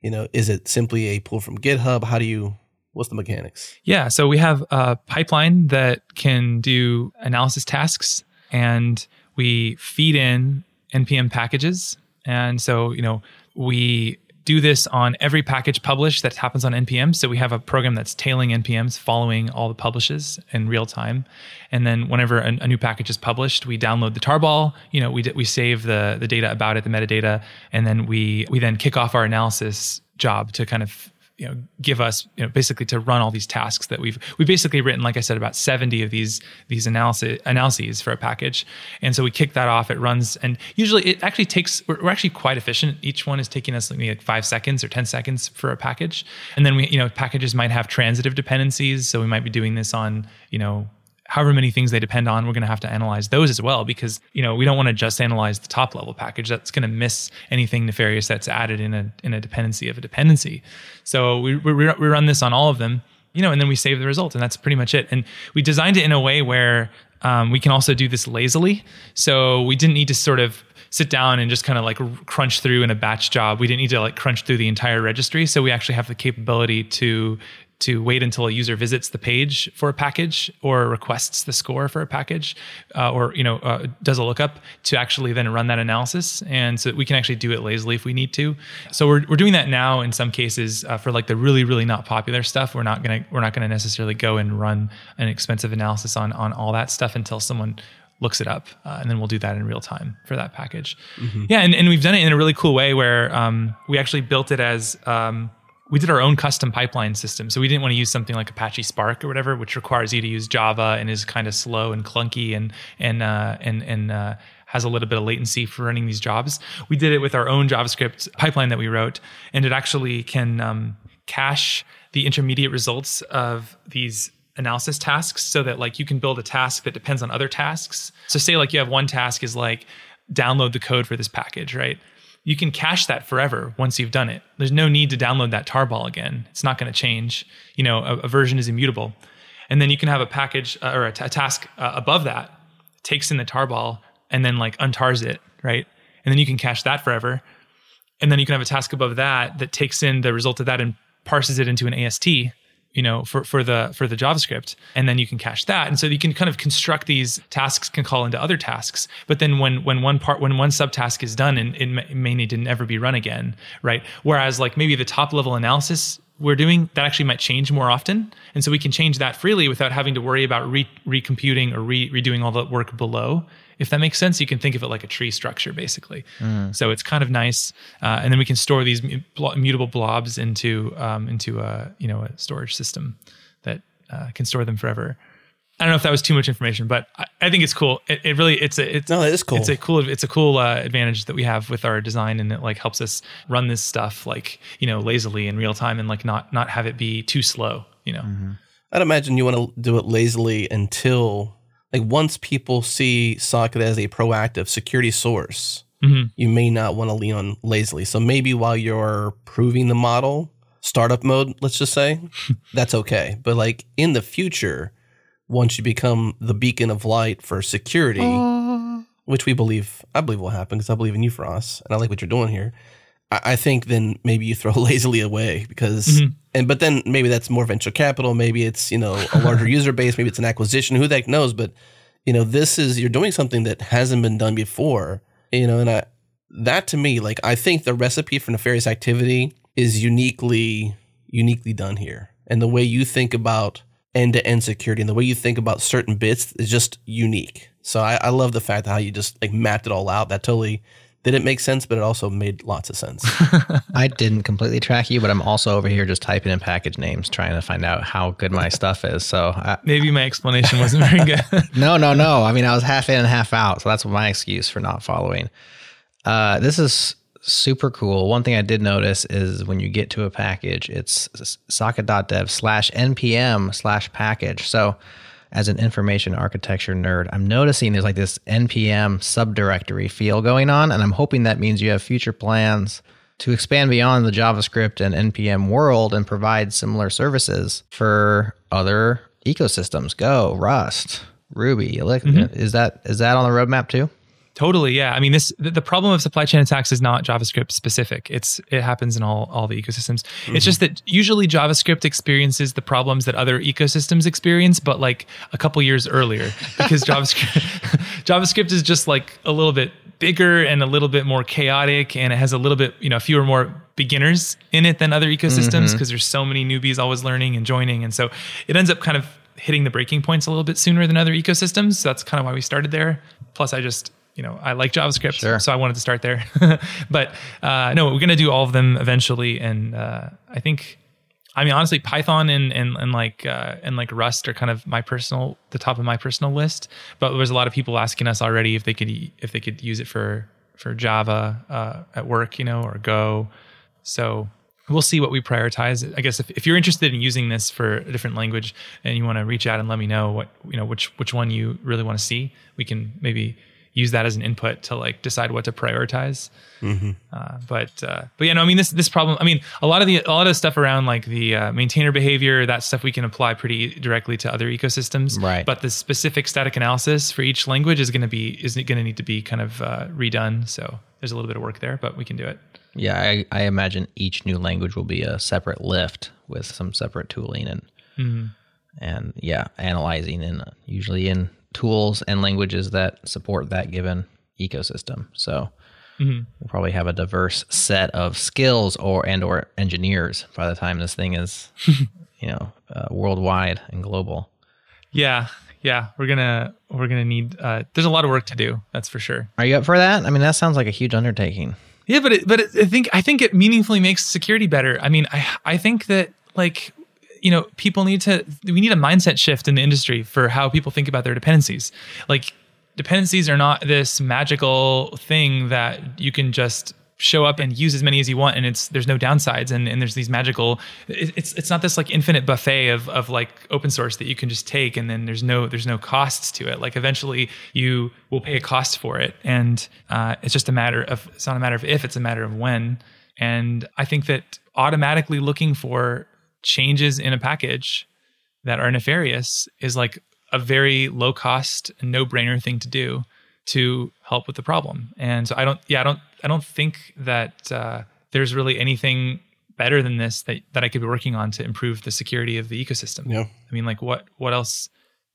You know, is it simply a pull from GitHub? How do you what's the mechanics? Yeah, so we have a pipeline that can do analysis tasks and we feed in npm packages. And so, you know, we do this on every package published that happens on npm. So we have a program that's tailing npms, following all the publishes in real time. And then whenever a, a new package is published, we download the tarball. You know, we d- we save the the data about it, the metadata, and then we we then kick off our analysis job to kind of you know give us you know basically to run all these tasks that we've we've basically written like i said about 70 of these these analysis analyses for a package. And so we kick that off. It runs and usually it actually takes we're, we're actually quite efficient. Each one is taking us like five seconds or 10 seconds for a package. And then we you know packages might have transitive dependencies. So we might be doing this on you know however many things they depend on, we're going to have to analyze those as well because you know we don't want to just analyze the top level package. That's going to miss anything nefarious that's added in a in a dependency of a dependency. So we we, we run this on all of them, you know, and then we save the result, and that's pretty much it. And we designed it in a way where um, we can also do this lazily. So we didn't need to sort of sit down and just kind of like crunch through in a batch job. We didn't need to like crunch through the entire registry. So we actually have the capability to to wait until a user visits the page for a package or requests the score for a package uh, or you know uh, does a lookup to actually then run that analysis. And so we can actually do it lazily if we need to. So we're, we're doing that now in some cases uh, for like the really really not popular stuff. We're not gonna we're not gonna necessarily go and run an expensive analysis on on all that stuff until someone looks it up uh, and then we'll do that in real time for that package. Yeah and, and we've done it in a really cool way where um, we actually built it as um, we did our own custom pipeline system. So we didn't want to use something like Apache Spark or whatever, which requires you to use Java and is kind of slow and clunky and and uh, and and uh, has a little bit of latency for running these jobs. We did it with our own JavaScript pipeline that we wrote, and it actually can um, cache the intermediate results of these analysis tasks so that like you can build a task that depends on other tasks. So say like you have one task is like download the code for this package, right? You can cache that forever once you've done it. There's no need to download that tarball again. It's not going to change. You know, a, a, version is immutable. And then you can have a package uh, or a, t- a task uh, above that takes in the tarball and then like untars it, right? And then you can cache that forever. And then you can have a task above that that takes in the result of that and parses it into an AST you know for for the for the javascript and then you can cache that. And so you can kind of construct these tasks can call into other tasks. But then when when one part when one subtask is done and it may, need to never be run again right? Whereas like maybe the top level analysis we're doing that actually might change more often. And so we can change that freely without having to worry about re- recomputing or re- redoing all the work below if that makes sense you can think of it like a tree structure basically mm. so it's kind of nice uh, and then we can store these mutable blobs into um, into a you know a storage system that uh, can store them forever I don't know if that was too much information, but I, I think it's cool. It, it, really, it's a, it's, no, it is cool. It's a cool, it's a cool uh, advantage that we have with our design, and it like helps us run this stuff like you know lazily in real time, and like not not have it be too slow. You know, mm-hmm. I'd imagine you want to do it lazily until like once people see Socket as a proactive security source, mm-hmm. you may not want to lean on lazily. So maybe while you're proving the model, startup mode, let's just say, that's okay. But like in the future once you become the beacon of light for security, uh. which we believe, I believe will happen because I believe in you, Feross, and I like what you're doing here. I, think then maybe you throw lazily away because, mm-hmm. and but then maybe that's more venture capital. Maybe it's you know a larger user base. Maybe it's an acquisition. Who the heck knows? But you know, this is you're doing something that hasn't been done before. You know, and I that to me, like I think the recipe for nefarious activity is uniquely uniquely done here, and the way you think about end to end security and the way you think about certain bits is just unique. So I, I love the fact that how you just like mapped it all out. That totally didn't make sense, but it also made lots of sense. I didn't completely track you, but I'm also over here just typing in package names, trying to find out how good my stuff is. So I, Maybe my explanation wasn't very good. no, no, no. I mean, I was half in and half out, so that's my excuse for not following. Uh, this is super cool. One thing I did notice is when you get to a package, it's socket.dev slash npm slash package. So as an information architecture nerd, I'm noticing there's like this npm subdirectory feel going on, and I'm hoping that means you have future plans to expand beyond the JavaScript and npm world and provide similar services for other ecosystems. Go, Rust, Ruby, mm-hmm. is that is that on the roadmap too? Totally, yeah. I mean, this the, the, problem of supply chain attacks is not JavaScript specific. It's it happens in all all the ecosystems. Mm-hmm. It's just that usually JavaScript experiences the problems that other ecosystems experience, but like a couple years earlier, because JavaScript JavaScript is just like a little bit bigger and a little bit more chaotic, and it has a little bit you know fewer more beginners in it than other ecosystems because mm-hmm. there's so many newbies always learning and joining, and so it ends up kind of hitting the breaking points a little bit sooner than other ecosystems. So that's kind of why we started there. Plus, I just you know, I like JavaScript, sure. so I wanted to start there. but uh, no, we're going to do all of them eventually, and uh, I think, I mean, honestly, Python and and, and like uh, and like Rust are kind of my personal, the top of my personal list. But there's a lot of people asking us already if they could if they could use it for for Java uh, at work, you know, or Go. So we'll see what we prioritize. I guess if, if you're interested in using this for a different language and you want to reach out and let me know what you know which which one you really want to see, we can maybe use that as an input to like decide what to prioritize. Mm-hmm. Uh, but uh, but yeah, no, I mean this this problem. I mean a lot of the a lot of stuff around like the uh, maintainer behavior, that stuff we can apply pretty directly to other ecosystems. Right. But the specific static analysis for each language is going to be is going to need to be kind of uh, redone. So there's a little bit of work there, but we can do it. Yeah, I, I imagine each new language will be a separate lift with some separate tooling and. Mm-hmm. And yeah, analyzing and usually in tools and languages that support that given ecosystem. So mm-hmm. we'll probably have a diverse set of skills or and or engineers by the time this thing is, you know, uh, worldwide and global. Yeah, yeah, we're gonna we're gonna need. Uh, there's a lot of work to do. That's for sure. Are you up for that? I mean, that sounds like a huge undertaking. Yeah, but it, but it, I think I think it meaningfully makes security better. I mean, I I think that like you know, people need to, we need a mindset shift in the industry for how people think about their dependencies. Like, dependencies are not this magical thing that you can just show up and use as many as you want and it's there's no downsides and, and there's these magical it's it's not this like infinite buffet of of like open source that you can just take and then there's no there's no costs to it like eventually you will pay a cost for it and uh, it's just a matter of it's not a matter of if it's a matter of when and i think that automatically looking for changes in a package that are nefarious is like a very low cost, no brainer thing to do to help with the problem. And so I don't, yeah, I don't, I don't think that uh, there's really anything better than this that, that I could be working on to improve the security of the ecosystem. Yeah. I mean, like what, what else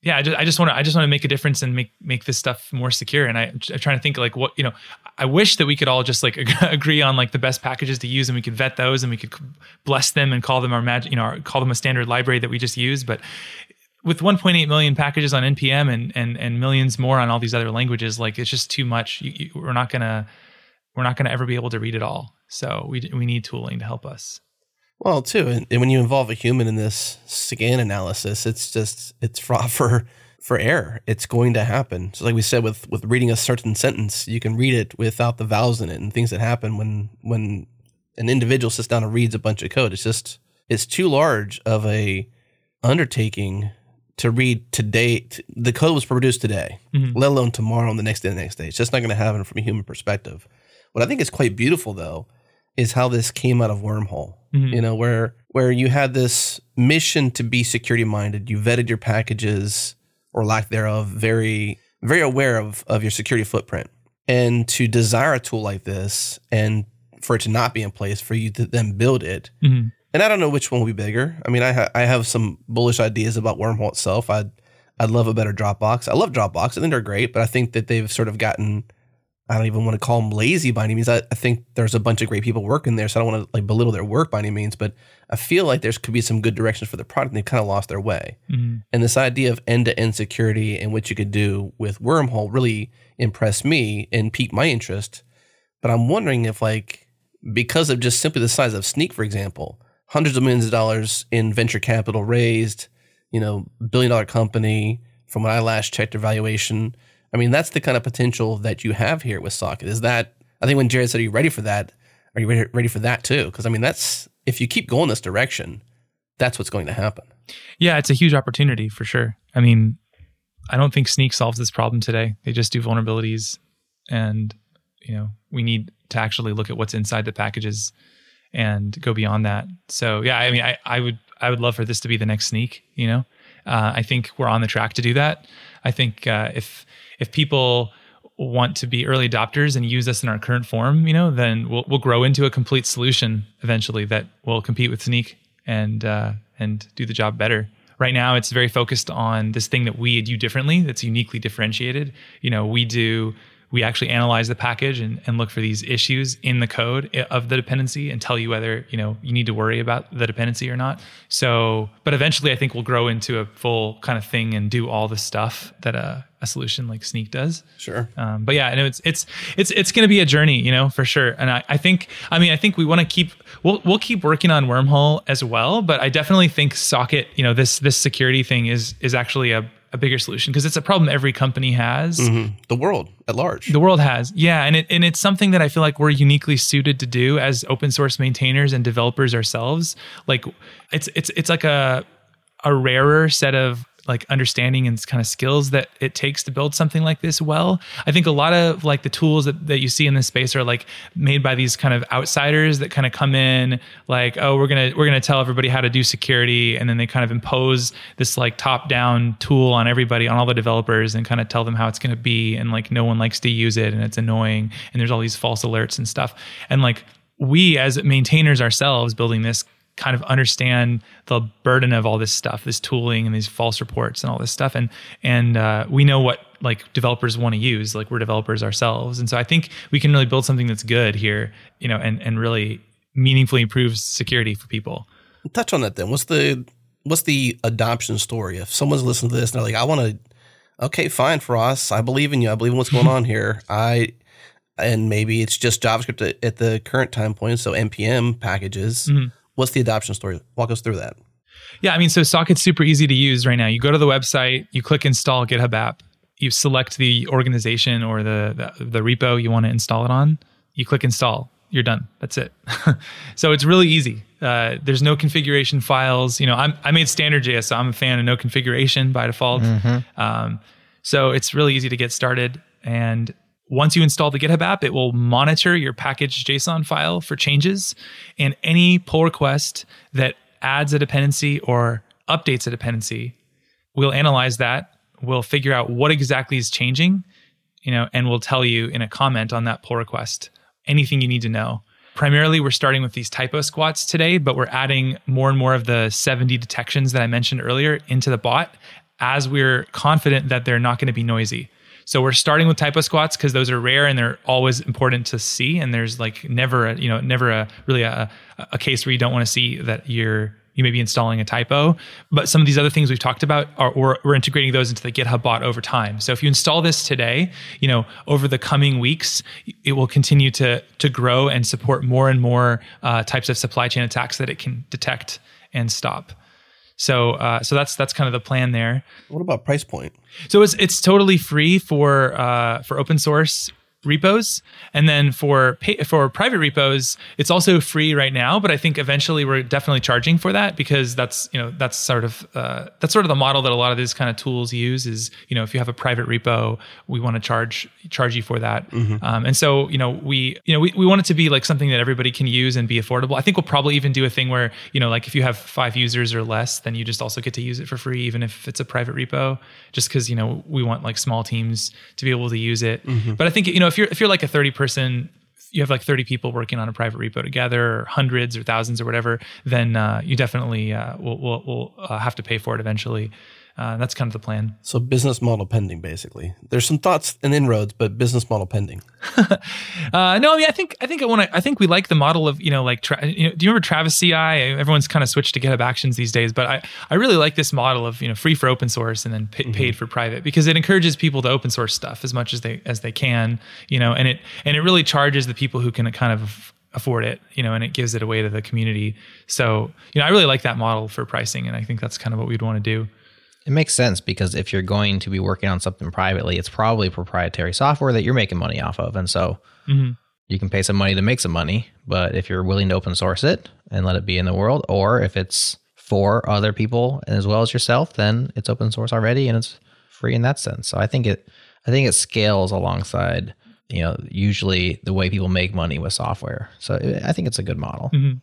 yeah, I just, I just want to I just want to make a difference and make make this stuff more secure. And I, I'm trying to think like what you know. I wish that we could all just like agree on like the best packages to use, and we could vet those, and we could bless them and call them our magic, you know, our, call them a standard library that we just use. But with 1.8 million packages on npm and and and millions more on all these other languages, like it's just too much. You, you, we're not gonna we're not gonna ever be able to read it all. So we we need tooling to help us. Well, too, and, and when you involve a human in this scan analysis, it's just it's fraught for for error. It's going to happen. So, like we said, with with reading a certain sentence, you can read it without the vowels in it, and things that happen when when an individual sits down and reads a bunch of code. It's just it's too large of a undertaking to read today. The code was produced today, mm-hmm. let alone tomorrow and the next day, the next day. It's just not going to happen from a human perspective. What I think is quite beautiful, though, is how this came out of Wormhole. Mm-hmm. You know, where where you had this mission to be security minded, you vetted your packages or lack thereof, very very aware of of your security footprint, and to desire a tool like this and for it to not be in place, for you to then build it. Mm-hmm. And I don't know which one will be bigger. I mean, I ha- I have some bullish ideas about Wormhole itself. I'd I'd love a better Dropbox. I love Dropbox. I think they're great, but I think that they've sort of gotten I don't even want to call them lazy by any means. I, I think there's a bunch of great people working there, so I don't want to like belittle their work by any means. But I feel like there's could be some good directions for the product, and they kind of lost their way. Mhm. And this idea of end to end security and what you could do with Wormhole really impressed me and piqued my interest. But I'm wondering if, like, because of just simply the size of Snyk, for example, hundreds of millions of dollars in venture capital raised, you know, billion dollar company from when I last checked their valuation. I mean, that's the kind of potential that you have here with Socket. Is that, I think when Jared said, Are you ready for that? Are you ready, ready for that too? Because, I mean, that's, if you keep going this direction, that's what's going to happen. Yeah, it's a huge opportunity for sure. I mean, I don't think Snyk solves this problem today. They just do vulnerabilities, and you know, we need to actually look at what's inside the packages and go beyond that. So yeah, I mean, I, I would I would love for this to be the next Snyk. You know, uh, I think we're on the track to do that. I think uh, if if people want to be early adopters and use us in our current form, you know, then we'll we'll grow into a complete solution eventually that will compete with Snyk and uh, and do the job better. Right now, it's very focused on this thing that we do differently. That's uniquely differentiated. You know, we do we actually analyze the package and, and look for these issues in the code of the dependency and tell you whether you know you need to worry about the dependency or not so but eventually i think we'll grow into a full kind of thing and do all the stuff that a, a solution like Snyk does Sure. um, but yeah, I know it's it's it's it's going to be a journey, you know, for sure. And I, I think, I mean, I think we want to keep we'll we'll keep working on Wormhole as well. But I definitely think Socket, you know, this this security thing is is actually a, a bigger solution because it's a problem every company has. Mm-hmm. The world at large. The world has, yeah, and it and it's something that I feel like we're uniquely suited to do as open source maintainers and developers ourselves. Like, it's it's it's like a a rarer set of like understanding and kind of skills that it takes to build something like this well. I think a lot of like the tools that, that you see in this space are like made by these kind of outsiders that kind of come in like, oh, we're gonna we're gonna tell everybody how to do security, and then they kind of impose this like top down tool on everybody, on all the developers, and kind of tell them how it's gonna be, and like no one likes to use it, and it's annoying, and there's all these false alerts and stuff, and like we as maintainers ourselves building this kind of understand the burden of all this stuff, this tooling and these false reports and all this stuff, and and uh, we know what like developers want to use. Like we're developers ourselves, and so I think we can really build something that's good here, you know, and and really meaningfully improves security for people. Touch on that then. What's the what's the adoption story? If someone's listening to this and they're like, I want to, okay, fine for us. I believe in you. I believe in what's going on here. I and maybe it's just JavaScript at, at the current time point, so npm packages. What's the adoption story? Walk us through that. Yeah, I mean, so Socket's super easy to use right now. You go to the website, you click install GitHub app, you select the organization or the, the, the repo you want to install it on, you click install, you're done. That's it. so it's really easy. Uh, there's no configuration files. You know, I'm, I made standard JS, so I'm a fan of no configuration by default. Um, so it's really easy to get started. And once you install the GitHub app, it will monitor your package JSON file for changes and any pull request that adds a dependency or updates a dependency. We'll analyze that. We'll figure out what exactly is changing, you know, and we'll tell you in a comment on that pull request anything you need to know. Primarily, we're starting with these typo squats today, but we're adding more and more of the 70 detections that I mentioned earlier into the bot as we're confident that they're not going to be noisy. So we're starting with typo squats because those are rare and they're always important to see. And there's like never, a, you know, never a really a, a case where you don't want to see that you're you may be installing a typo. But some of these other things we've talked about are we're, we're integrating those into the GitHub bot over time. So if you install this today, you know, over the coming weeks, it will continue to to grow and support more and more uh, types of supply chain attacks that it can detect and stop. So uh, so that's that's kind of the plan there. What about price point? So it's it's totally free for uh, for open source repos, and then for pay, for private repos, it's also free right now. But I think eventually we're definitely charging for that because that's you know that's sort of uh, that's sort of the model that a lot of these kind of tools use. Is you know if you have a private repo, we want to charge charge you for that. Um, and so you know we you know we, we want it to be like something that everybody can use and be affordable. I think we'll probably even do a thing where you know like if you have five users or less, then you just also get to use it for free, even if it's a private repo. Just because you know we want like small teams to be able to use it. But I think you know if you're if you're like a 30 person you have like 30 people working on a private repo together or hundreds or thousands or whatever then uh, you definitely uh, will, will, will uh, have to pay for it eventually uh, that's kind of the plan. So business model pending, basically. There's some thoughts and inroads, but business model pending. Uh, no, I mean, I think I think I want to. I think we like the model of you know, like, tra- you know, do you remember Travis CI? Everyone's kind of switched to GitHub Actions these days, but I I really like this model of you know, free for open source and then pay, Mm-hmm. paid for private because it encourages people to open source stuff as much as they as they can, you know, and it and it really charges the people who can kind of afford it, you know, and it gives it away to the community. So, you know, I really like that model for pricing, and I think that's kind of what we'd want to do. It makes sense because if you're going to be working on something privately, it's probably proprietary software that you're making money off of. And so mm-hmm. you can pay some money to make some money. But if you're willing to open source it and let it be in the world, or if it's for other people as well as yourself, then it's open source already and it's free in that sense. So I think it I think it scales alongside, you know, usually the way people make money with software. So I think it's a good model. Mm-hmm.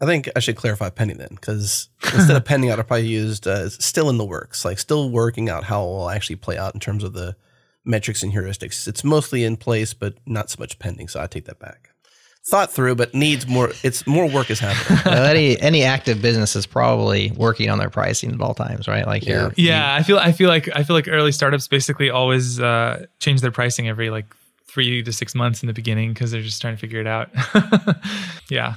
I think I should clarify pending then, because instead of pending out, I probably used uh, still in the works, like still working out how it will actually play out in terms of the metrics and heuristics. It's mostly in place, but not so much pending. So I take that back. Thought through, but needs more. It's more work is happening. Well, any any active business is probably working on their pricing at all times, right? Like you're Yeah, I feel I feel like I feel like early startups basically always uh, change their pricing every like three to six months in the beginning because they're just trying to figure it out. yeah.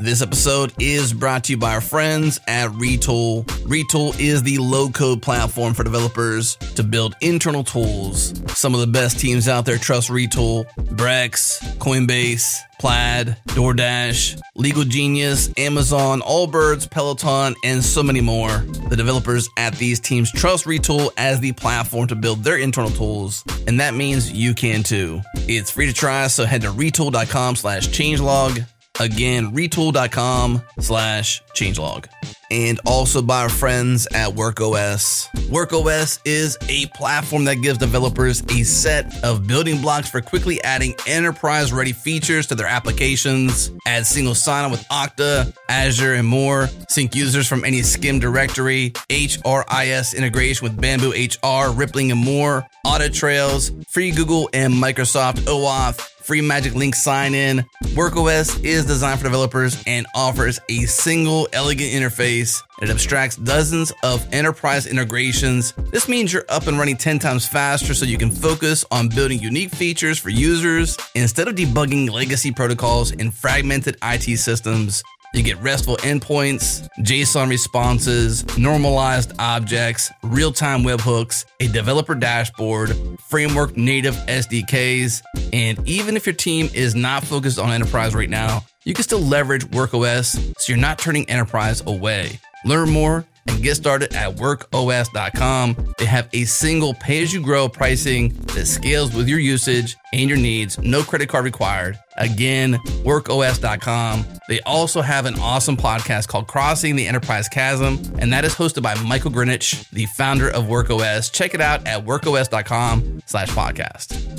This episode is brought to you by our friends at Retool. Retool is the low code platform for developers to build internal tools. Some of the best teams out there trust Retool Brex, Coinbase, Plaid, DoorDash, Legal Genius, Amazon, Allbirds, Peloton, and so many more. The developers at these teams trust Retool as the platform to build their internal tools, and that means you can too. It's free to try, so head to retool.com slash changelog. Again, retool.com slash changelog. And also by our friends at WorkOS. WorkOS is a platform that gives developers a set of building blocks for quickly adding enterprise ready features to their applications. Add single sign on with Okta, Azure, and more. Sync users from any SCIM directory, HRIS integration with Bamboo HR, Rippling, and more. Audit trails, free Google and Microsoft OAuth free Magic Link sign in. WorkOS is designed for developers and offers a single elegant interface. It abstracts dozens of enterprise integrations. This means you're up and running 10 times faster so you can focus on building unique features for users instead of debugging legacy protocols and fragmented IT systems. You get RESTful endpoints, JSON responses, normalized objects, real time webhooks, a developer dashboard, framework native SDKs, and even if your team is not focused on enterprise right now, you can still leverage WorkOS so you're not turning enterprise away. Learn more and get started at workos.com. They have a single pay as you grow pricing that scales with your usage and your needs, no credit card required. Again, workos.com. They also have an awesome podcast called Crossing the Enterprise Chasm, and that is hosted by Michael Grinich, the founder of WorkOS. Check it out at workos.com slash podcast.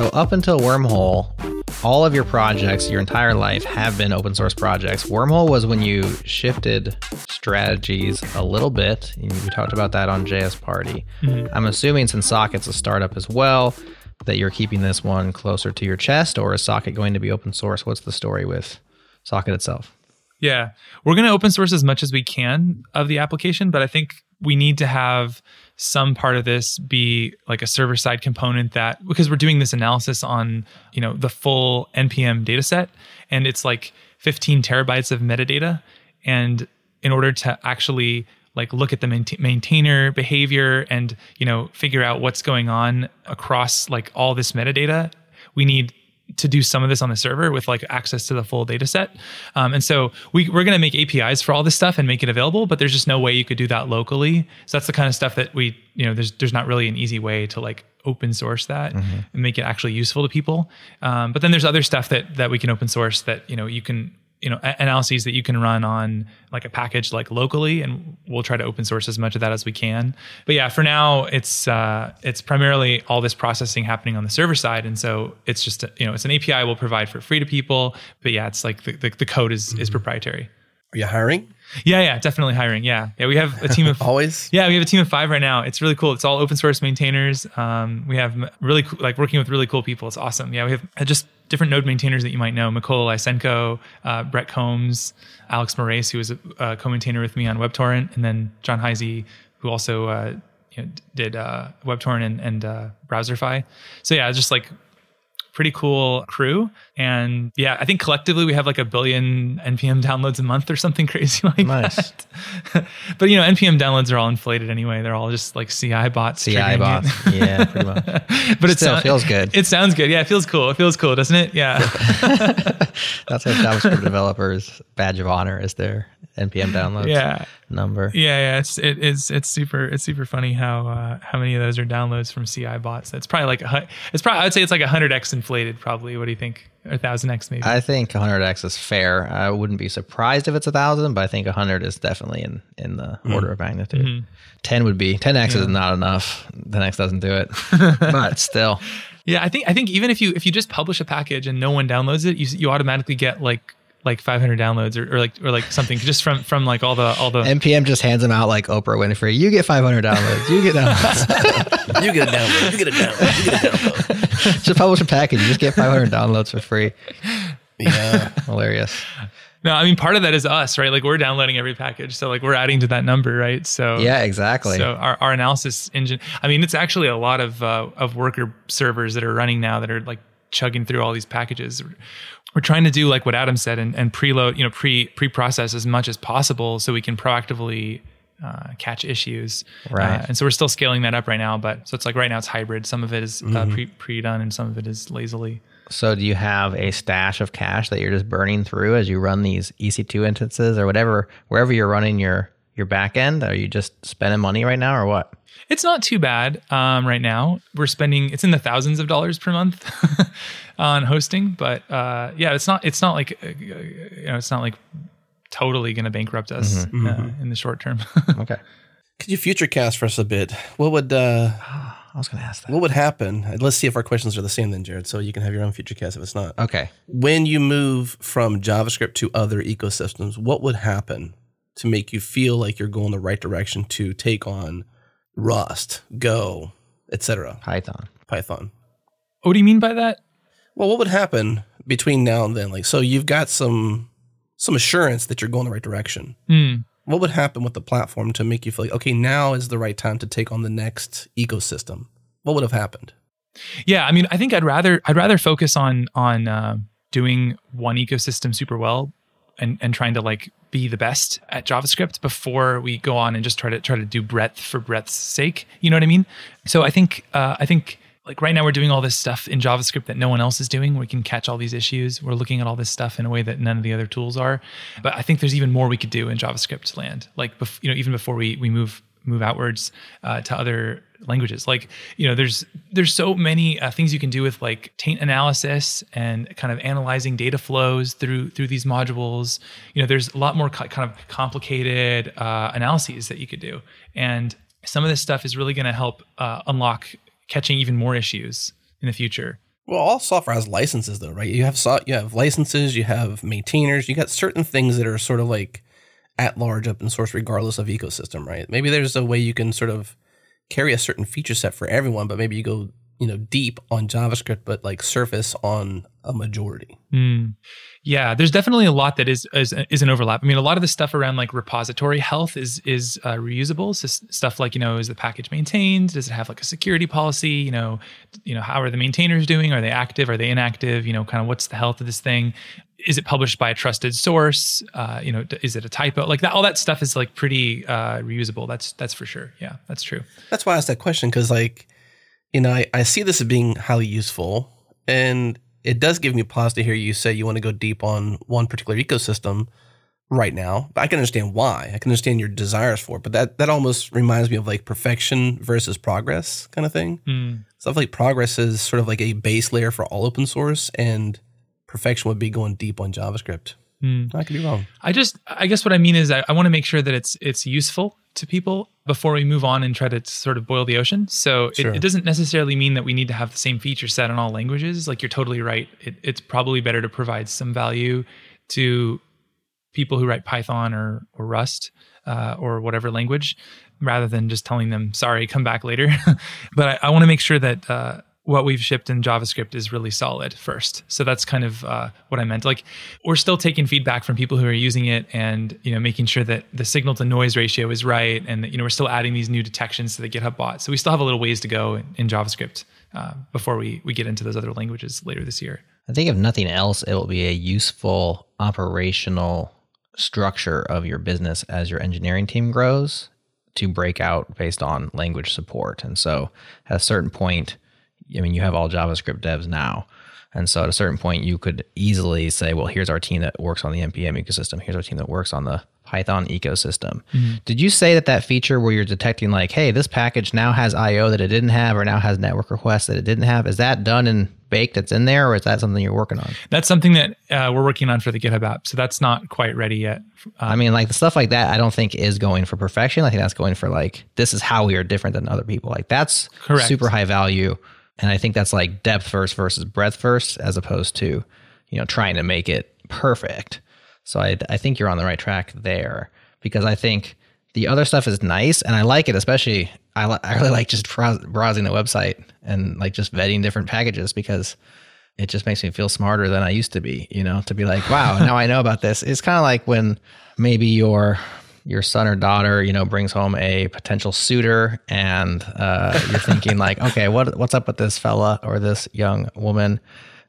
So up until Wormhole, all of your projects, your entire life, have been open source projects. Wormhole was when you shifted strategies a little bit. and We talked about that on JS Party. Mm-hmm. I'm assuming since Socket's a startup as well, that you're keeping this one closer to your chest, or is Socket going to be open source? What's the story with Socket itself? Yeah. We're going to open source as much as we can of the application, but I think we need to have some part of this be like a server side component that because we're doing this analysis on, you know, the full npm data set and it's like 15 terabytes of metadata. And in order to actually like look at the maintainer behavior and, you know, figure out what's going on across like all this metadata, we need to do some of this on the server with like access to the full data set. Um, and so we, we're going to make APIs for all this stuff and make it available, but there's just no way you could do that locally. So that's the kind of stuff that we, you know, there's, there's not really an easy way to like open source that and make it actually useful to people. Um, but then there's other stuff that that we can open source that you know you can you know analyses that you can run on like a package like locally and we'll try to open source as much of that as we can but yeah for now it's uh, it's primarily all this processing happening on the server side and so it's just a, you know it's an api we'll provide for free to people but yeah it's like the, the, the code is is proprietary Are you hiring? yeah yeah definitely hiring yeah yeah we have a team of Always? yeah, we have a team of five right now. It's really cool. It's all open source maintainers. Um, we have really cool, like working with really cool people. It's awesome. Yeah, we have just different node maintainers that you might know: Mikola Lysenko, uh, Bret Comnes, Alex Moraes, who was a, a co-maintainer with me on WebTorrent, and then John Hiesey, who also uh, you know, did uh, WebTorrent and, and uh, Browserify. So yeah, just like pretty cool crew. And yeah, I think collectively we have like a billion NPM downloads a month or something crazy like Nice. that. but you know, NPM downloads are all inflated anyway. They're all just like CI bots. CI triggering it. bots. Yeah, pretty much. but it Still feels good. It sounds good. Yeah, it feels cool. It feels cool, doesn't it? Yeah. That's what JavaScript developers badge of honor is their NPM downloads yeah. number. Yeah, yeah, it's it is it's super it's super funny how uh, how many of those are downloads from CI bots. It's probably like a hu- it's probably I would say it's like hundred x inflated probably. What do you think? Or thousand x maybe. I think 100x is fair. I wouldn't be surprised if it's a thousand, but I think 100 is definitely in in the order of magnitude. 10 would be 10x is not enough. 10x doesn't do it, but still, yeah, I think I think even if you if you just publish a package and no one downloads it, you you automatically get like like 500 downloads or, or like or like something just from from like all the all the NPM just hands them out like Oprah Winfrey. You get 500 downloads. You get downloads. You get a download. You get a download. You get a download. just publish a package. You just get 500 downloads for free. Yeah. Hilarious. No, I mean part of that is us, right? Like we're downloading every package, so like we're adding to that number, right? So Yeah, exactly. So our, our analysis engine, I mean, it's actually a lot of uh, of worker servers that are running now that are like chugging through all these packages. We're trying to do like what Adam said and, and preload, you know, pre pre process as much as possible so we can proactively uh, catch issues. Right. Uh, and so we're still scaling that up right now, but so it's like right now it's hybrid. Some of it is uh, pre pre done and some of it is lazily. So do you have a stash of cash that you're just burning through as you run these EC2 instances or whatever, wherever you're running your your back end? Are you just spending money right now or what? It's not too bad um, right now. We're spending it's in the thousands of dollars per month on hosting, but uh, yeah, it's not it's not like uh, you know it's not like totally going to bankrupt us Uh, in the short term. Okay. Could you future cast for us a bit? What would uh, I was going to ask that. what would happen? Let's see if our questions are the same then, Jared. So you can have your own future cast if it's not. Okay. When you move from JavaScript to other ecosystems, what would happen to make you feel like you're going the right direction to take on Rust, Go, etc., Python. Python? what do you mean by that? Well, what would happen between now and then? Like, so you've got some some assurance that you're going the right direction. Hmm. What would happen with the platform to make you feel like, okay, now is the right time to take on the next ecosystem? What would have happened? Yeah, I mean, I think I'd rather I'd rather focus on on uh, doing one ecosystem super well and and trying to like be the best at JavaScript before we go on and just try to try to do breadth for breadth's sake. You know what I mean? So I think uh, I think like right now we're doing all this stuff in JavaScript that no one else is doing. We can catch all these issues. We're looking at all this stuff in a way that none of the other tools are. But I think there's even more we could do in JavaScript land. Like bef- you know, even before we we move move outwards uh, to other languages like you know there's there's so many uh, things you can do with like taint analysis and kind of analyzing data flows through through these modules you know there's a lot more co- kind of complicated uh, analyses that you could do and some of this stuff is really going to help uh, unlock catching even more issues in the future Well, all software has licenses, though, right? You have so, you have licenses, you have maintainers, you got certain things that are sort of like at large open source, regardless of ecosystem, right? Maybe there's a way you can sort of carry a certain feature set for everyone, but maybe you go you know deep on JavaScript, but like surface on a majority. Mm. Yeah, there's definitely a lot that is, is is an overlap. I mean, a lot of the stuff around like repository health is is uh, reusable. So stuff like you know, is the package maintained? Does it have like a security policy? You know, you know, how are the maintainers doing? Are they active? Are they inactive? You know, kind of what's the health of this thing? Is it published by a trusted source? Uh, you know, is it a typo? Like that, all that stuff is like pretty uh, reusable. That's that's for sure. Yeah, that's true. That's why I asked that question because, like, you know, I, I see this as being highly useful, and it does give me pause to hear you say you want to go deep on one particular ecosystem right now. But I can understand why. I can understand your desires for it, but that that almost reminds me of like perfection versus progress kind of thing. Mm. stuff like progress is sort of like a base layer for all open source, and perfection would be going deep on JavaScript. I could be wrong. I just, I guess what I mean is I, I want to make sure that it's it's useful to people before we move on and try to sort of boil the ocean. So it, Sure. it doesn't necessarily mean that we need to have the same feature set in all languages. Like you're totally right. It, it's probably better to provide some value to people who write Python or or Rust uh, or whatever language, rather than just telling them, "Sorry, come back later." but I, I want to make sure that uh, what we've shipped in JavaScript is really solid first. So that's kind of uh, what I meant. Like we're still taking feedback from people who are using it, and you know, making sure that the signal to noise ratio is right, and that, you know, we're still adding these new detections to the GitHub bot. So we still have a little ways to go in, in JavaScript uh, before we we get into those other languages later this year. I think if nothing else, it will be a useful operational structure of your business as your engineering team grows to break out based on language support. And so at a certain point, I mean, you have all JavaScript devs now. And so at a certain point, you could easily say, well, here's our team that works on the NPM ecosystem. Here's our team that works on the Python ecosystem. Did you say that that feature where you're detecting, like, hey, this package now has IO that it didn't have, or now has network requests that it didn't have, is that done and baked that's in there, or is that something you're working on? That's something that uh, we're working on for the GitHub app. So that's not quite ready yet. Uh, I mean, like the stuff like that, I don't think is going for perfection. I think that's going for like, this is how we are different than other people. Like that's Correct. super high value. And I think that's like depth first versus breadth first, as opposed to, you know, trying to make it perfect. So I, I think you're on the right track there because I think the other stuff is nice and I like it, especially I, li- I really like just browsing the website and like just vetting different packages because it just makes me feel smarter than I used to be, you know, to be like, wow, now I know about this. It's kind of like when maybe your your son or daughter, you know, brings home a potential suitor and uh, you're thinking like, okay, what what's up with this fella or this young woman?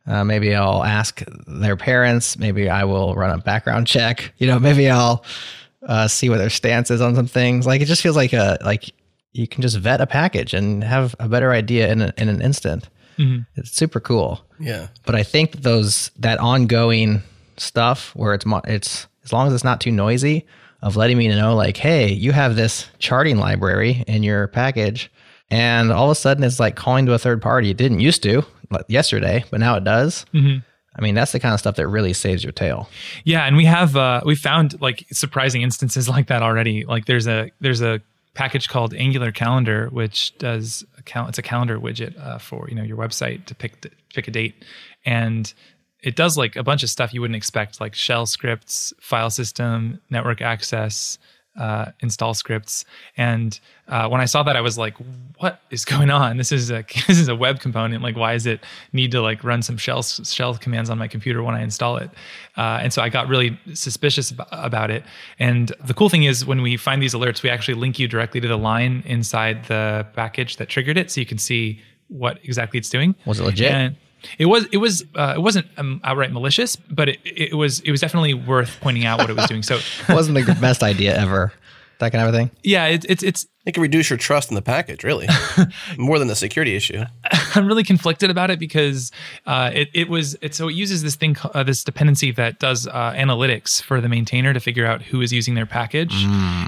Uh, maybe I'll ask their parents. Maybe I will run a background check. You know, maybe I'll uh, see what their stance is on some things. Like it just feels like a like you can just vet a package and have a better idea in a, in an instant. It's super cool Yeah. but I think that those that ongoing stuff where it's mo- it's as long as it's not too noisy of letting me know like hey you have this charting library in your package. And all of a sudden it's like calling to a third party. It didn't used to like yesterday but now it does. I mean that's the kind of stuff that really saves your tail. Yeah, and we have uh, we found like surprising instances like that already. Like there's a there's a package called Angular Calendar, which does a cal- it's a calendar widget uh, for you know your website to pick the, pick a date, and it does like a bunch of stuff you wouldn't expect, like shell scripts, file system, network access, uh, install scripts. And uh, when I saw that, I was like, "What is going on? This is a this is a web component. Like, why does it need to like run some shell shell commands on my computer when I install it?" Uh, and so I got really suspicious ab- about it. And the cool thing is, when we find these alerts, we actually link you directly to the line inside the package that triggered it, so you can see what exactly it's doing. Was it legit? And it was. It was. Uh, it wasn't um, outright malicious, but it, it was. It was definitely worth pointing out what it was doing. So, it wasn't the best idea ever that kind of thing yeah, it, it's it's It can reduce your trust in the package, really, more than the security issue. I'm really conflicted about it because uh, it it was it so it uses this thing uh, this dependency that does uh, analytics for the maintainer to figure out who is using their package,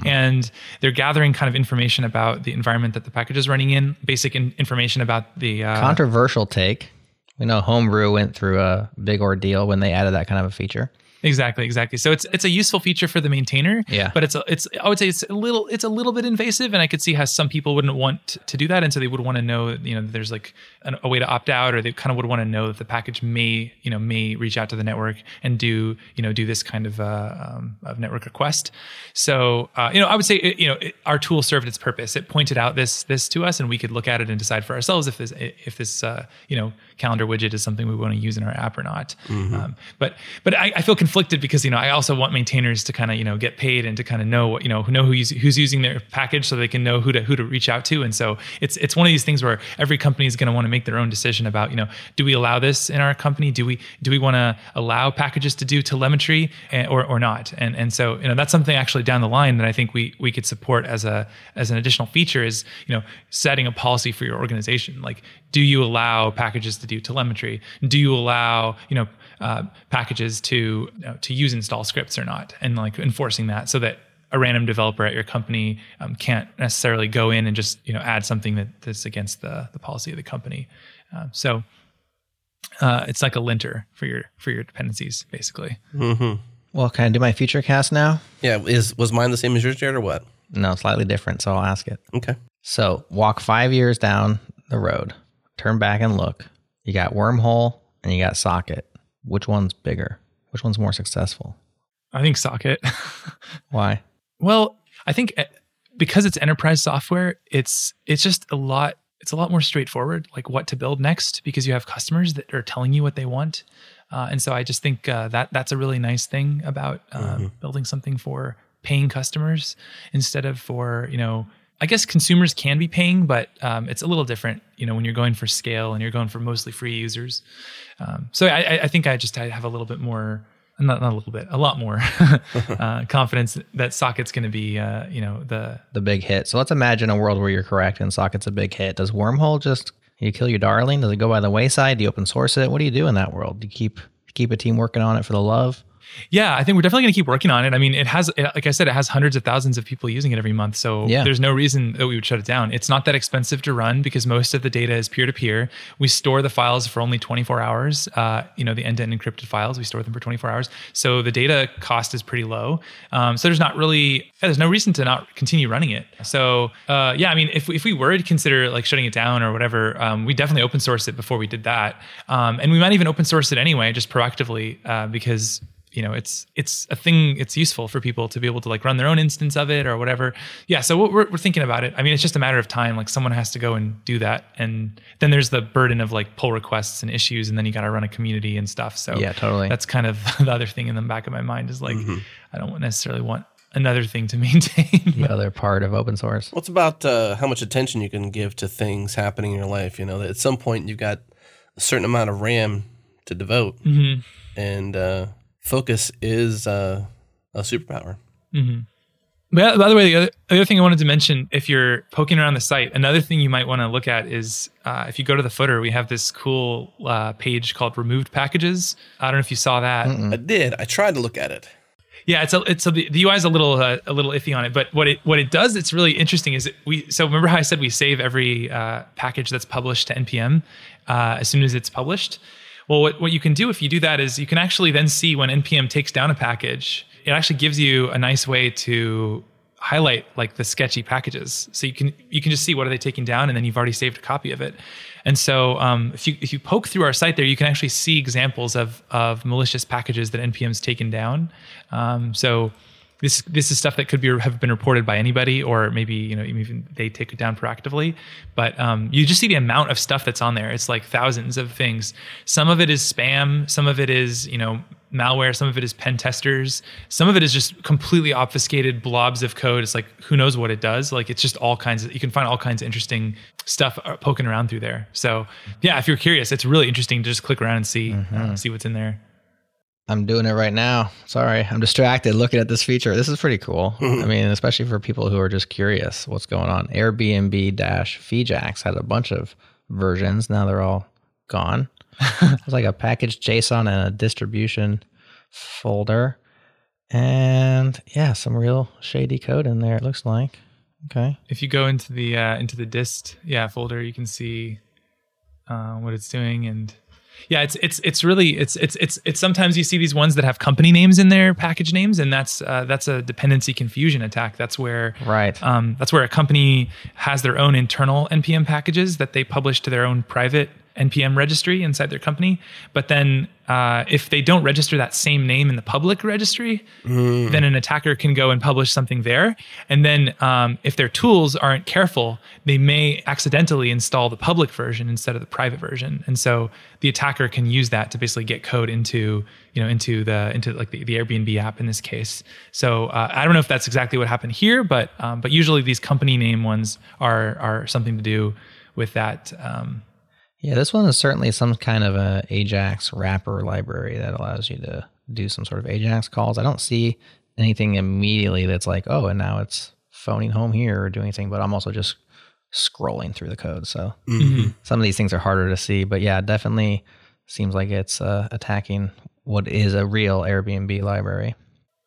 and they're gathering kind of information about the environment that the package is running in, basic in- information about the uh, controversial take we know homebrew went through a big ordeal when they added that kind of a feature Exactly, exactly. So it's it's a useful feature for the maintainer. Yeah. But it's a, it's I would say it's a little it's a little bit invasive, and I could see how some people wouldn't want to do that, and so they would want to know you know that there's like an, a way to opt out, or they kind of would want to know that the package may you know may reach out to the network and do you know do this kind of uh, um, of network request. So uh, you know I would say it, you know it, our tool served its purpose. It pointed out this this to us, and we could look at it and decide for ourselves if this if this uh, you know calendar widget is something we want to use in our app or not. Um, but but I, I feel conflicted because you know I also want maintainers to kind of you know get paid and to kind of know what you know know who's who's using their package so they can know who to who to reach out to. And so it's it's one of these things where every company is going to want to make their own decision about you know do we allow this in our company? Do we do we want to allow packages to do telemetry and, or or not? And and so you know that's something actually down the line that I think we we could support as a as an additional feature is you know setting a policy for your organization like do you allow packages to do telemetry do you allow you know uh, packages to you know, to use install scripts or not and like enforcing that so that a random developer at your company um, can't necessarily go in and just you know add something that, that's against the the policy of the company. Um, so uh, it's like a linter for your for your dependencies, basically. Well, can I do my feature cast now? Yeah, is was mine the same as yours, Jared, or what? No, slightly different. So I'll ask it. Okay. So walk five years down the road, turn back and look. You got wormhole and you got socket. Which one's bigger? Which one's more successful? I think Socket. Why? Well, I think uh, because it's enterprise software, it's it's just a lot. It's a lot more straightforward, like what to build next, because you have customers that are telling you what they want, uh, and so I just think uh, that that's a really nice thing about uh, building something for paying customers instead of for you know. I guess consumers can be paying, but um, it's a little different, you know, when you're going for scale and you're going for mostly free users. Um, so I, I- think I just I have a little bit more, not, not a little bit, a lot more uh, confidence that Socket's going to be, uh, you know, the The big hit. So let's imagine a world where you're correct and socket's a big hit. Does wormhole just you kill your darling? Does it go by the wayside? Do you open source it? What do you do in that world? Do you keep keep a team working on it for the love? Yeah, I think we're definitely going to keep working on it. I mean, it has, like I said, it has hundreds of thousands of people using it every month. So Yeah. there's no reason that we would shut it down. It's not that expensive to run because most of the data is peer to peer. We store the files for only 24 hours. Uh, you know, the end to end encrypted files, we store them for 24 hours. So the data cost is pretty low. Um, so there's not really, there's no reason to not continue running it. So uh, yeah, I mean, if, if we were to consider like shutting it down or whatever, um, we definitely open source it before we did that. Um, and we might even open source it anyway, just proactively, uh, because you know it's it's a thing it's useful for people to be able to like run their own instance of it or whatever. Yeah so we're, we're thinking about it. I mean it's just a matter of time. Like someone has to go and do that. And then there's the burden of like pull requests and issues and then you got to run a community and stuff. So Yeah, totally. that's kind of the other thing in the back of my mind is like i don't necessarily want another thing to maintain. The other part of open source. What's about uh, how much attention you can give to things happening in your life? You know, that at some point you've got a certain amount of RAM to devote, and uh, focus is uh, a superpower. But by the way, the other, the other thing I wanted to mention, if you're poking around the site, another thing you might want to look at is uh, if you go to the footer, we have this cool uh, page called removed packages. I don't know if you saw that. I did. I tried to look at it. Yeah, it's a, it's a, the, the UI is a little uh, a little iffy on it, but what it what it does, it's really interesting. Is it, we so remember how I said we save every uh, package that's published to npm uh, as soon as it's published. Well, what what you can do if you do that is you can actually then see when npm takes down a package. It actually gives you a nice way to highlight like the sketchy packages, so you can you can just see what are they taking down, and then you've already saved a copy of it. And so um, if you if you poke through our site there, you can actually see examples of of malicious packages that npm's taken down. Um, so this this is stuff that could be have been reported by anybody, or maybe you know even they take it down proactively. But um, you just see the amount of stuff that's on there. It's like thousands of things. Some of it is spam. Some of it is you know malware. Some of it is pen testers. Some of it is just completely obfuscated blobs of code. It's like who knows what it does. Like it's just all kinds of. You can find all kinds of interesting stuff uh, poking around through there. So yeah, if you're curious, it's really interesting to just click around and see uh, see what's in there. I'm doing it right now. Sorry, I'm distracted looking at this feature. This is pretty cool. I mean, especially for people who are just curious what's going on. Airbnb dash Feejax had a bunch of versions. Now they're all gone. It's like a package JSON and a distribution folder. And yeah, some real shady code in there, it looks like. Okay. if you go into the uh, into the dist yeah folder you can see uh, what it's doing and yeah it's it's it's really it's it's it's it's sometimes you see these ones that have company names in their package names and that's uh, that's a dependency confusion attack that's where Right. um, that's where a company has their own internal npm packages that they publish to their own private npm registry inside their company. But then uh, if they don't register that same name in the public registry then an attacker can go and publish something there. And then um, if their tools aren't careful they may accidentally install the public version instead of the private version. And so the attacker can use that to basically get code into you know into the into like the, the airbnb app in this case. So uh, i don't know if that's exactly what happened here but um, but usually these company name ones are are something to do with that um, Yeah, this one is certainly some kind of a Ajax wrapper library that allows you to do some sort of Ajax calls. I don't see anything immediately that's like, oh, and now it's phoning home here or doing anything, but I'm also just scrolling through the code. So some of these things are harder to see, but yeah, definitely seems like it's uh, attacking what is a real Airbnb library.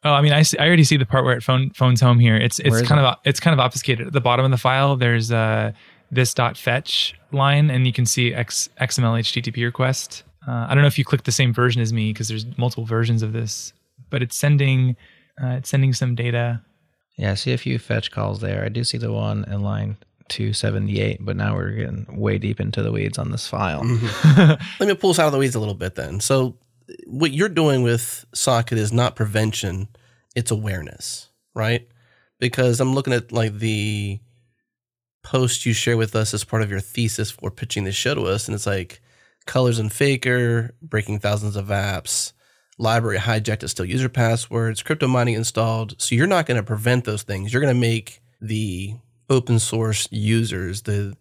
Oh, I mean, I, see, I already see the part where it phone phones home here. It's it's kind of it's kind of obfuscated at the bottom of the file. There's uh, this dot fetch line, and you can see X, XML HTTP request. Uh, I don't know if you clicked the same version as me because there's multiple versions of this, but it's sending uh, it's sending some data. Yeah, I see a few fetch calls there. I do see the one in line 278, but now we're getting way deep into the weeds on this file. Let me pull us out of the weeds a little bit then. So, what you're doing with Socket is not prevention, it's awareness, right? Because I'm looking at like the post you share with us as part of your thesis for pitching the show to us, and it's like colors and faker, breaking thousands of apps, library hijacked to steal user passwords, crypto mining installed. So, you're not going to prevent those things. You're going to make the open source users, the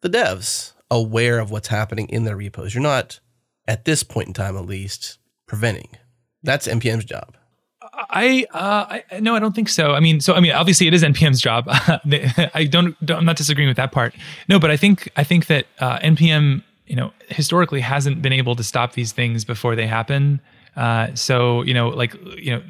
the devs, aware of what's happening in their repos. You're not at this point in time, at least, preventing. That's NPM's job. I uh, I no, I don't think so. I mean, so I mean, obviously, it is NPM's job. I don't, don't, I'm not disagreeing with that part. No, but I think I think that uh, NPM, you know, historically hasn't been able to stop these things before they happen. Uh, so you know, like you know,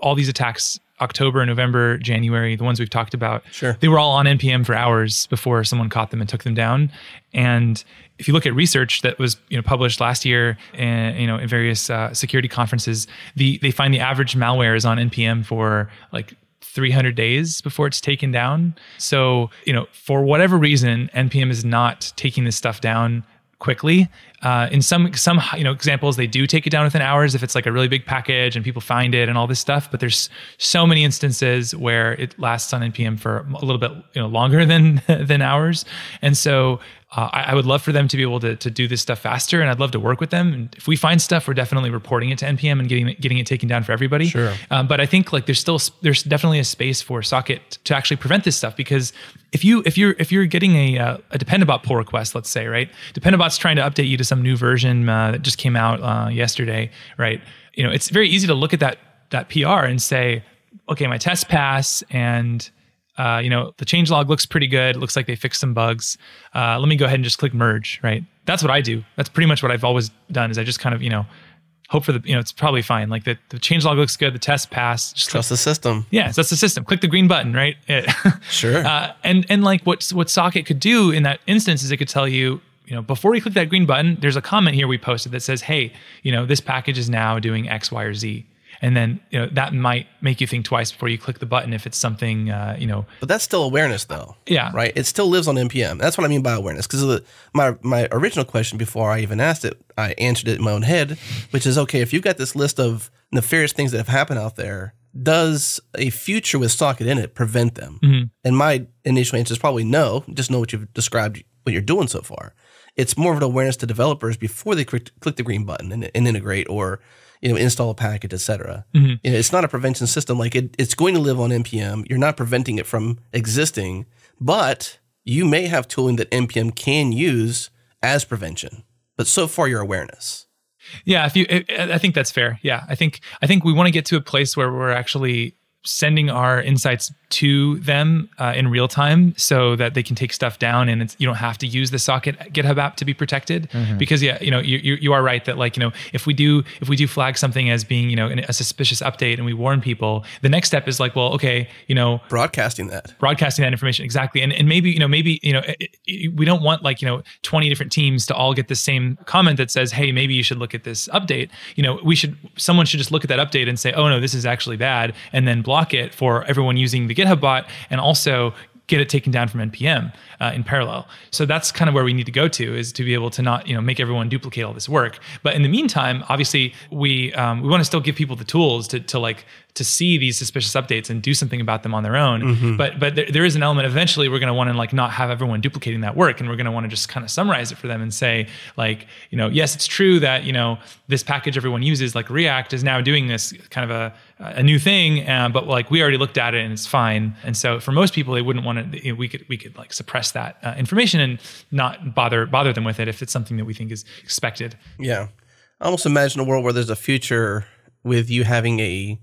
all these attacks October, November, January, the ones we've talked about, Sure. they were all on NPM for hours before someone caught them and took them down. And if you look at research that was you know published last year, and you know in various uh, security conferences, the they find the average malware is on NPM for like 300 days before it's taken down. So you know for whatever reason, NPM is not taking this stuff down quickly. Uh, in some some you know examples, they do take it down within hours if it's like a really big package and people find it and all this stuff. But there's so many instances where it lasts on npm for a little bit you know longer than than hours, and so. Uh, I, I would love for them to be able to, to do this stuff faster, and I'd love to work with them. And if we find stuff, we're definitely reporting it to npm and getting it, getting it taken down for everybody. Sure. Um, but I think like there's still there's definitely a space for Socket to actually prevent this stuff because if you if you're if you're getting a uh, a Dependabot pull request, let's say right, Dependabot's trying to update you to some new version uh, that just came out uh, yesterday, right? You know, it's very easy to look at that that PR and say, okay, my test pass and uh, you know, the changelog looks pretty good. It looks like they fixed some bugs. Uh, let me go ahead and just click merge, right? That's what I do. That's pretty much what I've always done is I just kind of, you know, hope for the, you know, it's probably fine. Like the, the changelog looks good. The test passed. Just Trust the system. yeah, that's the system. Click the green button, right? It- Sure. uh, and and like what what Socket could do in that instance is it could tell you, you know, before you click that green button, there's a comment here we posted that says, hey, you know, this package is now doing X, Y, or Z. And then you know that might make you think twice before you click the button if it's something uh, you know But that's still awareness, though. Yeah. Right. It still lives on npm. That's what I mean by awareness. Because my my original question before I even asked it, I answered it in my own head, which is okay. If you've got this list of nefarious things that have happened out there, does a future with socket in it prevent them? And my initial answer is probably no. Just know what you've described, what you're doing so far. It's more of an awareness to developers before they click, click the green button and, and integrate or you know install a package, etc. Mm-hmm. You know, it's not a prevention system. Like it, it's going to live on npm. You're not preventing it from existing, but you may have tooling that npm can use as prevention. But so far, your awareness. Yeah, if you, I I think that's fair. Yeah, I think I think we want to get to a place where we're actually sending our insights to them uh, in real time so that they can take stuff down and it's, you don't have to use the socket github app to be protected. Because yeah you know you, you, you are right that like you know if we do if we do flag something as being you know a suspicious update and we warn people the next step is like well okay you know Broadcasting that. broadcasting that information. Exactly. And, and maybe you know maybe you know it, it, we don't want like you know 20 different teams to all get the same comment that says hey maybe you should look at this update. You know we should someone should just look at that update and say oh no this is actually bad and then block it for everyone using the github bot and also get it taken down from npm uh, in parallel. So that's kind of where we need to go to is to be able to not you know make everyone duplicate all this work. But in the meantime obviously we um, we want to still give people the tools to, to like to see these suspicious updates and do something about them on their own. But but there, there is an element eventually we're going to want to like not have everyone duplicating that work and we're going to want to just kind of summarize it for them and say like you know yes it's true that you know this package everyone uses like react is now doing this kind of a a new thing uh, but like we already looked at it and it's fine and so for most people they wouldn't want to you know, we could we could like suppress that uh, information and not bother bother them with it if it's something that we think is expected Yeah. I almost imagine a world where there's a future with you having a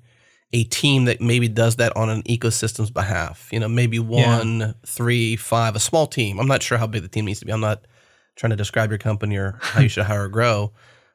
a team that maybe does that on an ecosystem's behalf. You know, maybe one, three, five, a small team. I'm not sure how big the team needs to be. I'm not trying to describe your company or how you should hire or grow.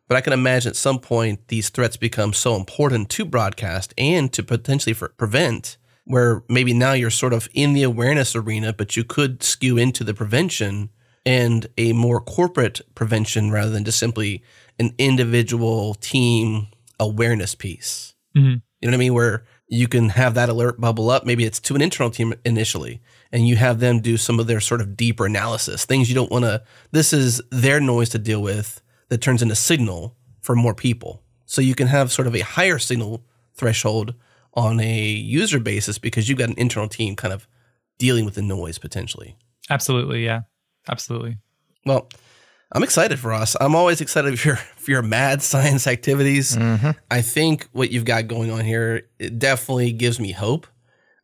But I can imagine at some point these threats become so important to broadcast and to potentially for prevent, where maybe now you're sort of in the awareness arena, but you could skew into the prevention and a more corporate prevention rather than just simply an individual team awareness piece. Mm-hmm. You know what I mean? Where you can have that alert bubble up. Maybe it's to an internal team initially, and you have them do some of their sort of deeper analysis, things you don't want to. This is their noise to deal with that turns into signal for more people. So you can have sort of a higher signal threshold on a user basis because you've got an internal team kind of dealing with the noise potentially. Absolutely. Yeah. Absolutely. Well, I'm excited for us. I'm always excited for your for your mad science activities. Mm-hmm. I think what you've got going on here it definitely gives me hope.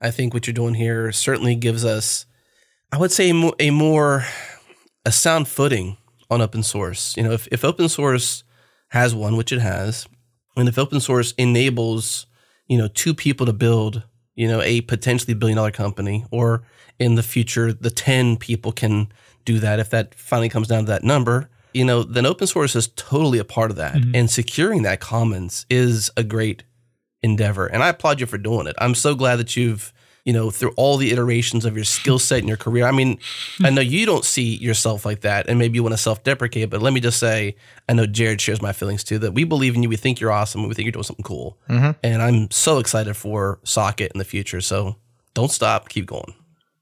I think what you're doing here certainly gives us, I would say, a more a sound footing on open source. You know, if, if open source has one, which it has, and if open source enables, you know, two people to build, you know, a potentially billion dollar company, or in the future, the 10 people can do that if that finally comes down to that number, you know, then open source is totally a part of that. Mm-hmm. And securing that commons is a great endeavor. And I applaud you for doing it. I'm so glad that you've, you know, through all the iterations of your skill set and your career. I mean, I know you don't see yourself like that and maybe you want to self deprecate, but let me just say, I know Jared shares my feelings too that we believe in you. We think you're awesome. and We think you're doing something cool. And I'm so excited for Socket in the future. So don't stop. Keep going.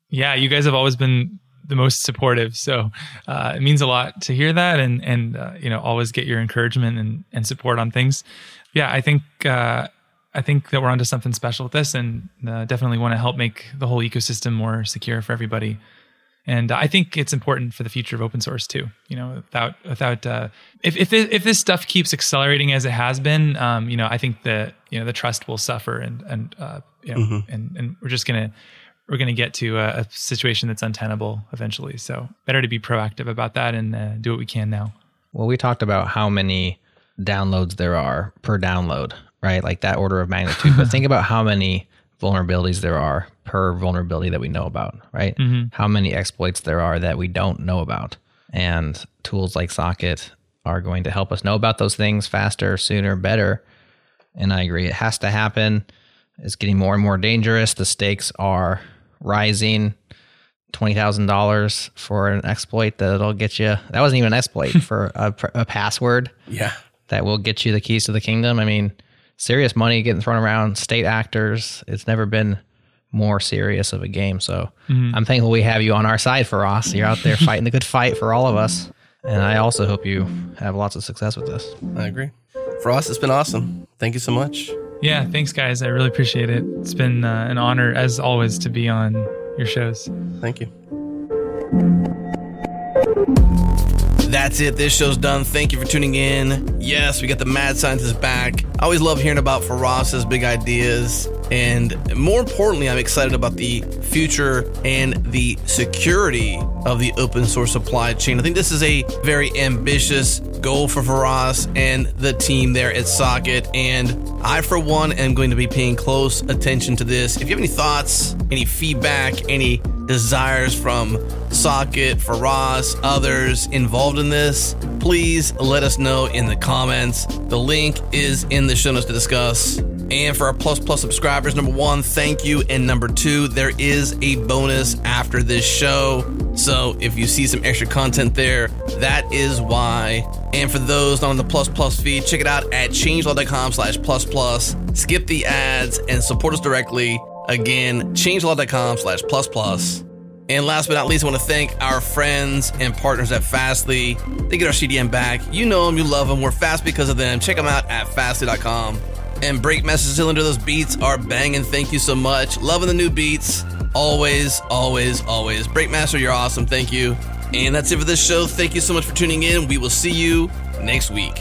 Yeah, you guys have always been the most supportive, so uh, it means a lot to hear that, and and uh, you know always get your encouragement and, and support on things. Yeah, I think uh, I think that we're onto something special with this, and uh, definitely want to help make the whole ecosystem more secure for everybody. And I think it's important for the future of open source too. You know, without without uh, if if this, if this stuff keeps accelerating as it has been, um, you know, I think that you know the trust will suffer, and and uh, you know, and and we're just gonna we're gonna get to a, a situation that's untenable eventually. So better to be proactive about that and uh, do what we can now. Well, we talked about how many downloads there are per download, right? Like that order of magnitude. but think about how many vulnerabilities there are per vulnerability that we know about, right? Mm-hmm. How many exploits there are that we don't know about. And tools like Socket are going to help us know about those things faster, sooner, better. And I agree, it has to happen. It's getting more and more dangerous. The stakes are rising. Twenty thousand dollars for an exploit that'll get you. That wasn't even an exploit for a, a password Yeah. that will get you the keys to the kingdom. I mean, serious money getting thrown around. State actors. It's never been more serious of a game. So I'm thankful we have you on our side Feross. You're out there fighting the good fight for all of us. And I also hope you have lots of success with this. I agree. Feross, it's been awesome. Thank you so much. Yeah, thanks guys. I really appreciate it. It's been uh, an honor as always to be on your shows. Thank you. That's it. This show's done. Thank you for tuning in. Yes, we got the mad scientist back. I always love hearing about Feross's big ideas. And more importantly, I'm excited about the future and the security of the open source supply chain. I think this is a very ambitious goal for Feross and the team there at Socket. And I, for one, am going to be paying close attention to this. If you have any thoughts, any feedback, any desires from Socket, Feross, others involved in this, please let us know in the comments. The link is in the show notes to discuss. And for our Plus Plus subscribers, number one, thank you. And number two, there is a bonus after this show. So if you see some extra content there, that is why. And for those on the Plus Plus feed, check it out at changelog.com slash plus plus. Skip the ads and support us directly. Again, changelog.com slash plus plus. And last but not least, I want to thank our friends and partners at Fastly. They get our CDN back. You know them, you love them. We're fast because of them. Check them out at fastly.com. And Breakmaster Cylinder, those beats are banging. Thank you so much. Loving the new beats. Always, always, always. Breakmaster, you're awesome. Thank you. And that's it for this show. Thank you so much for tuning in. We will see you next week.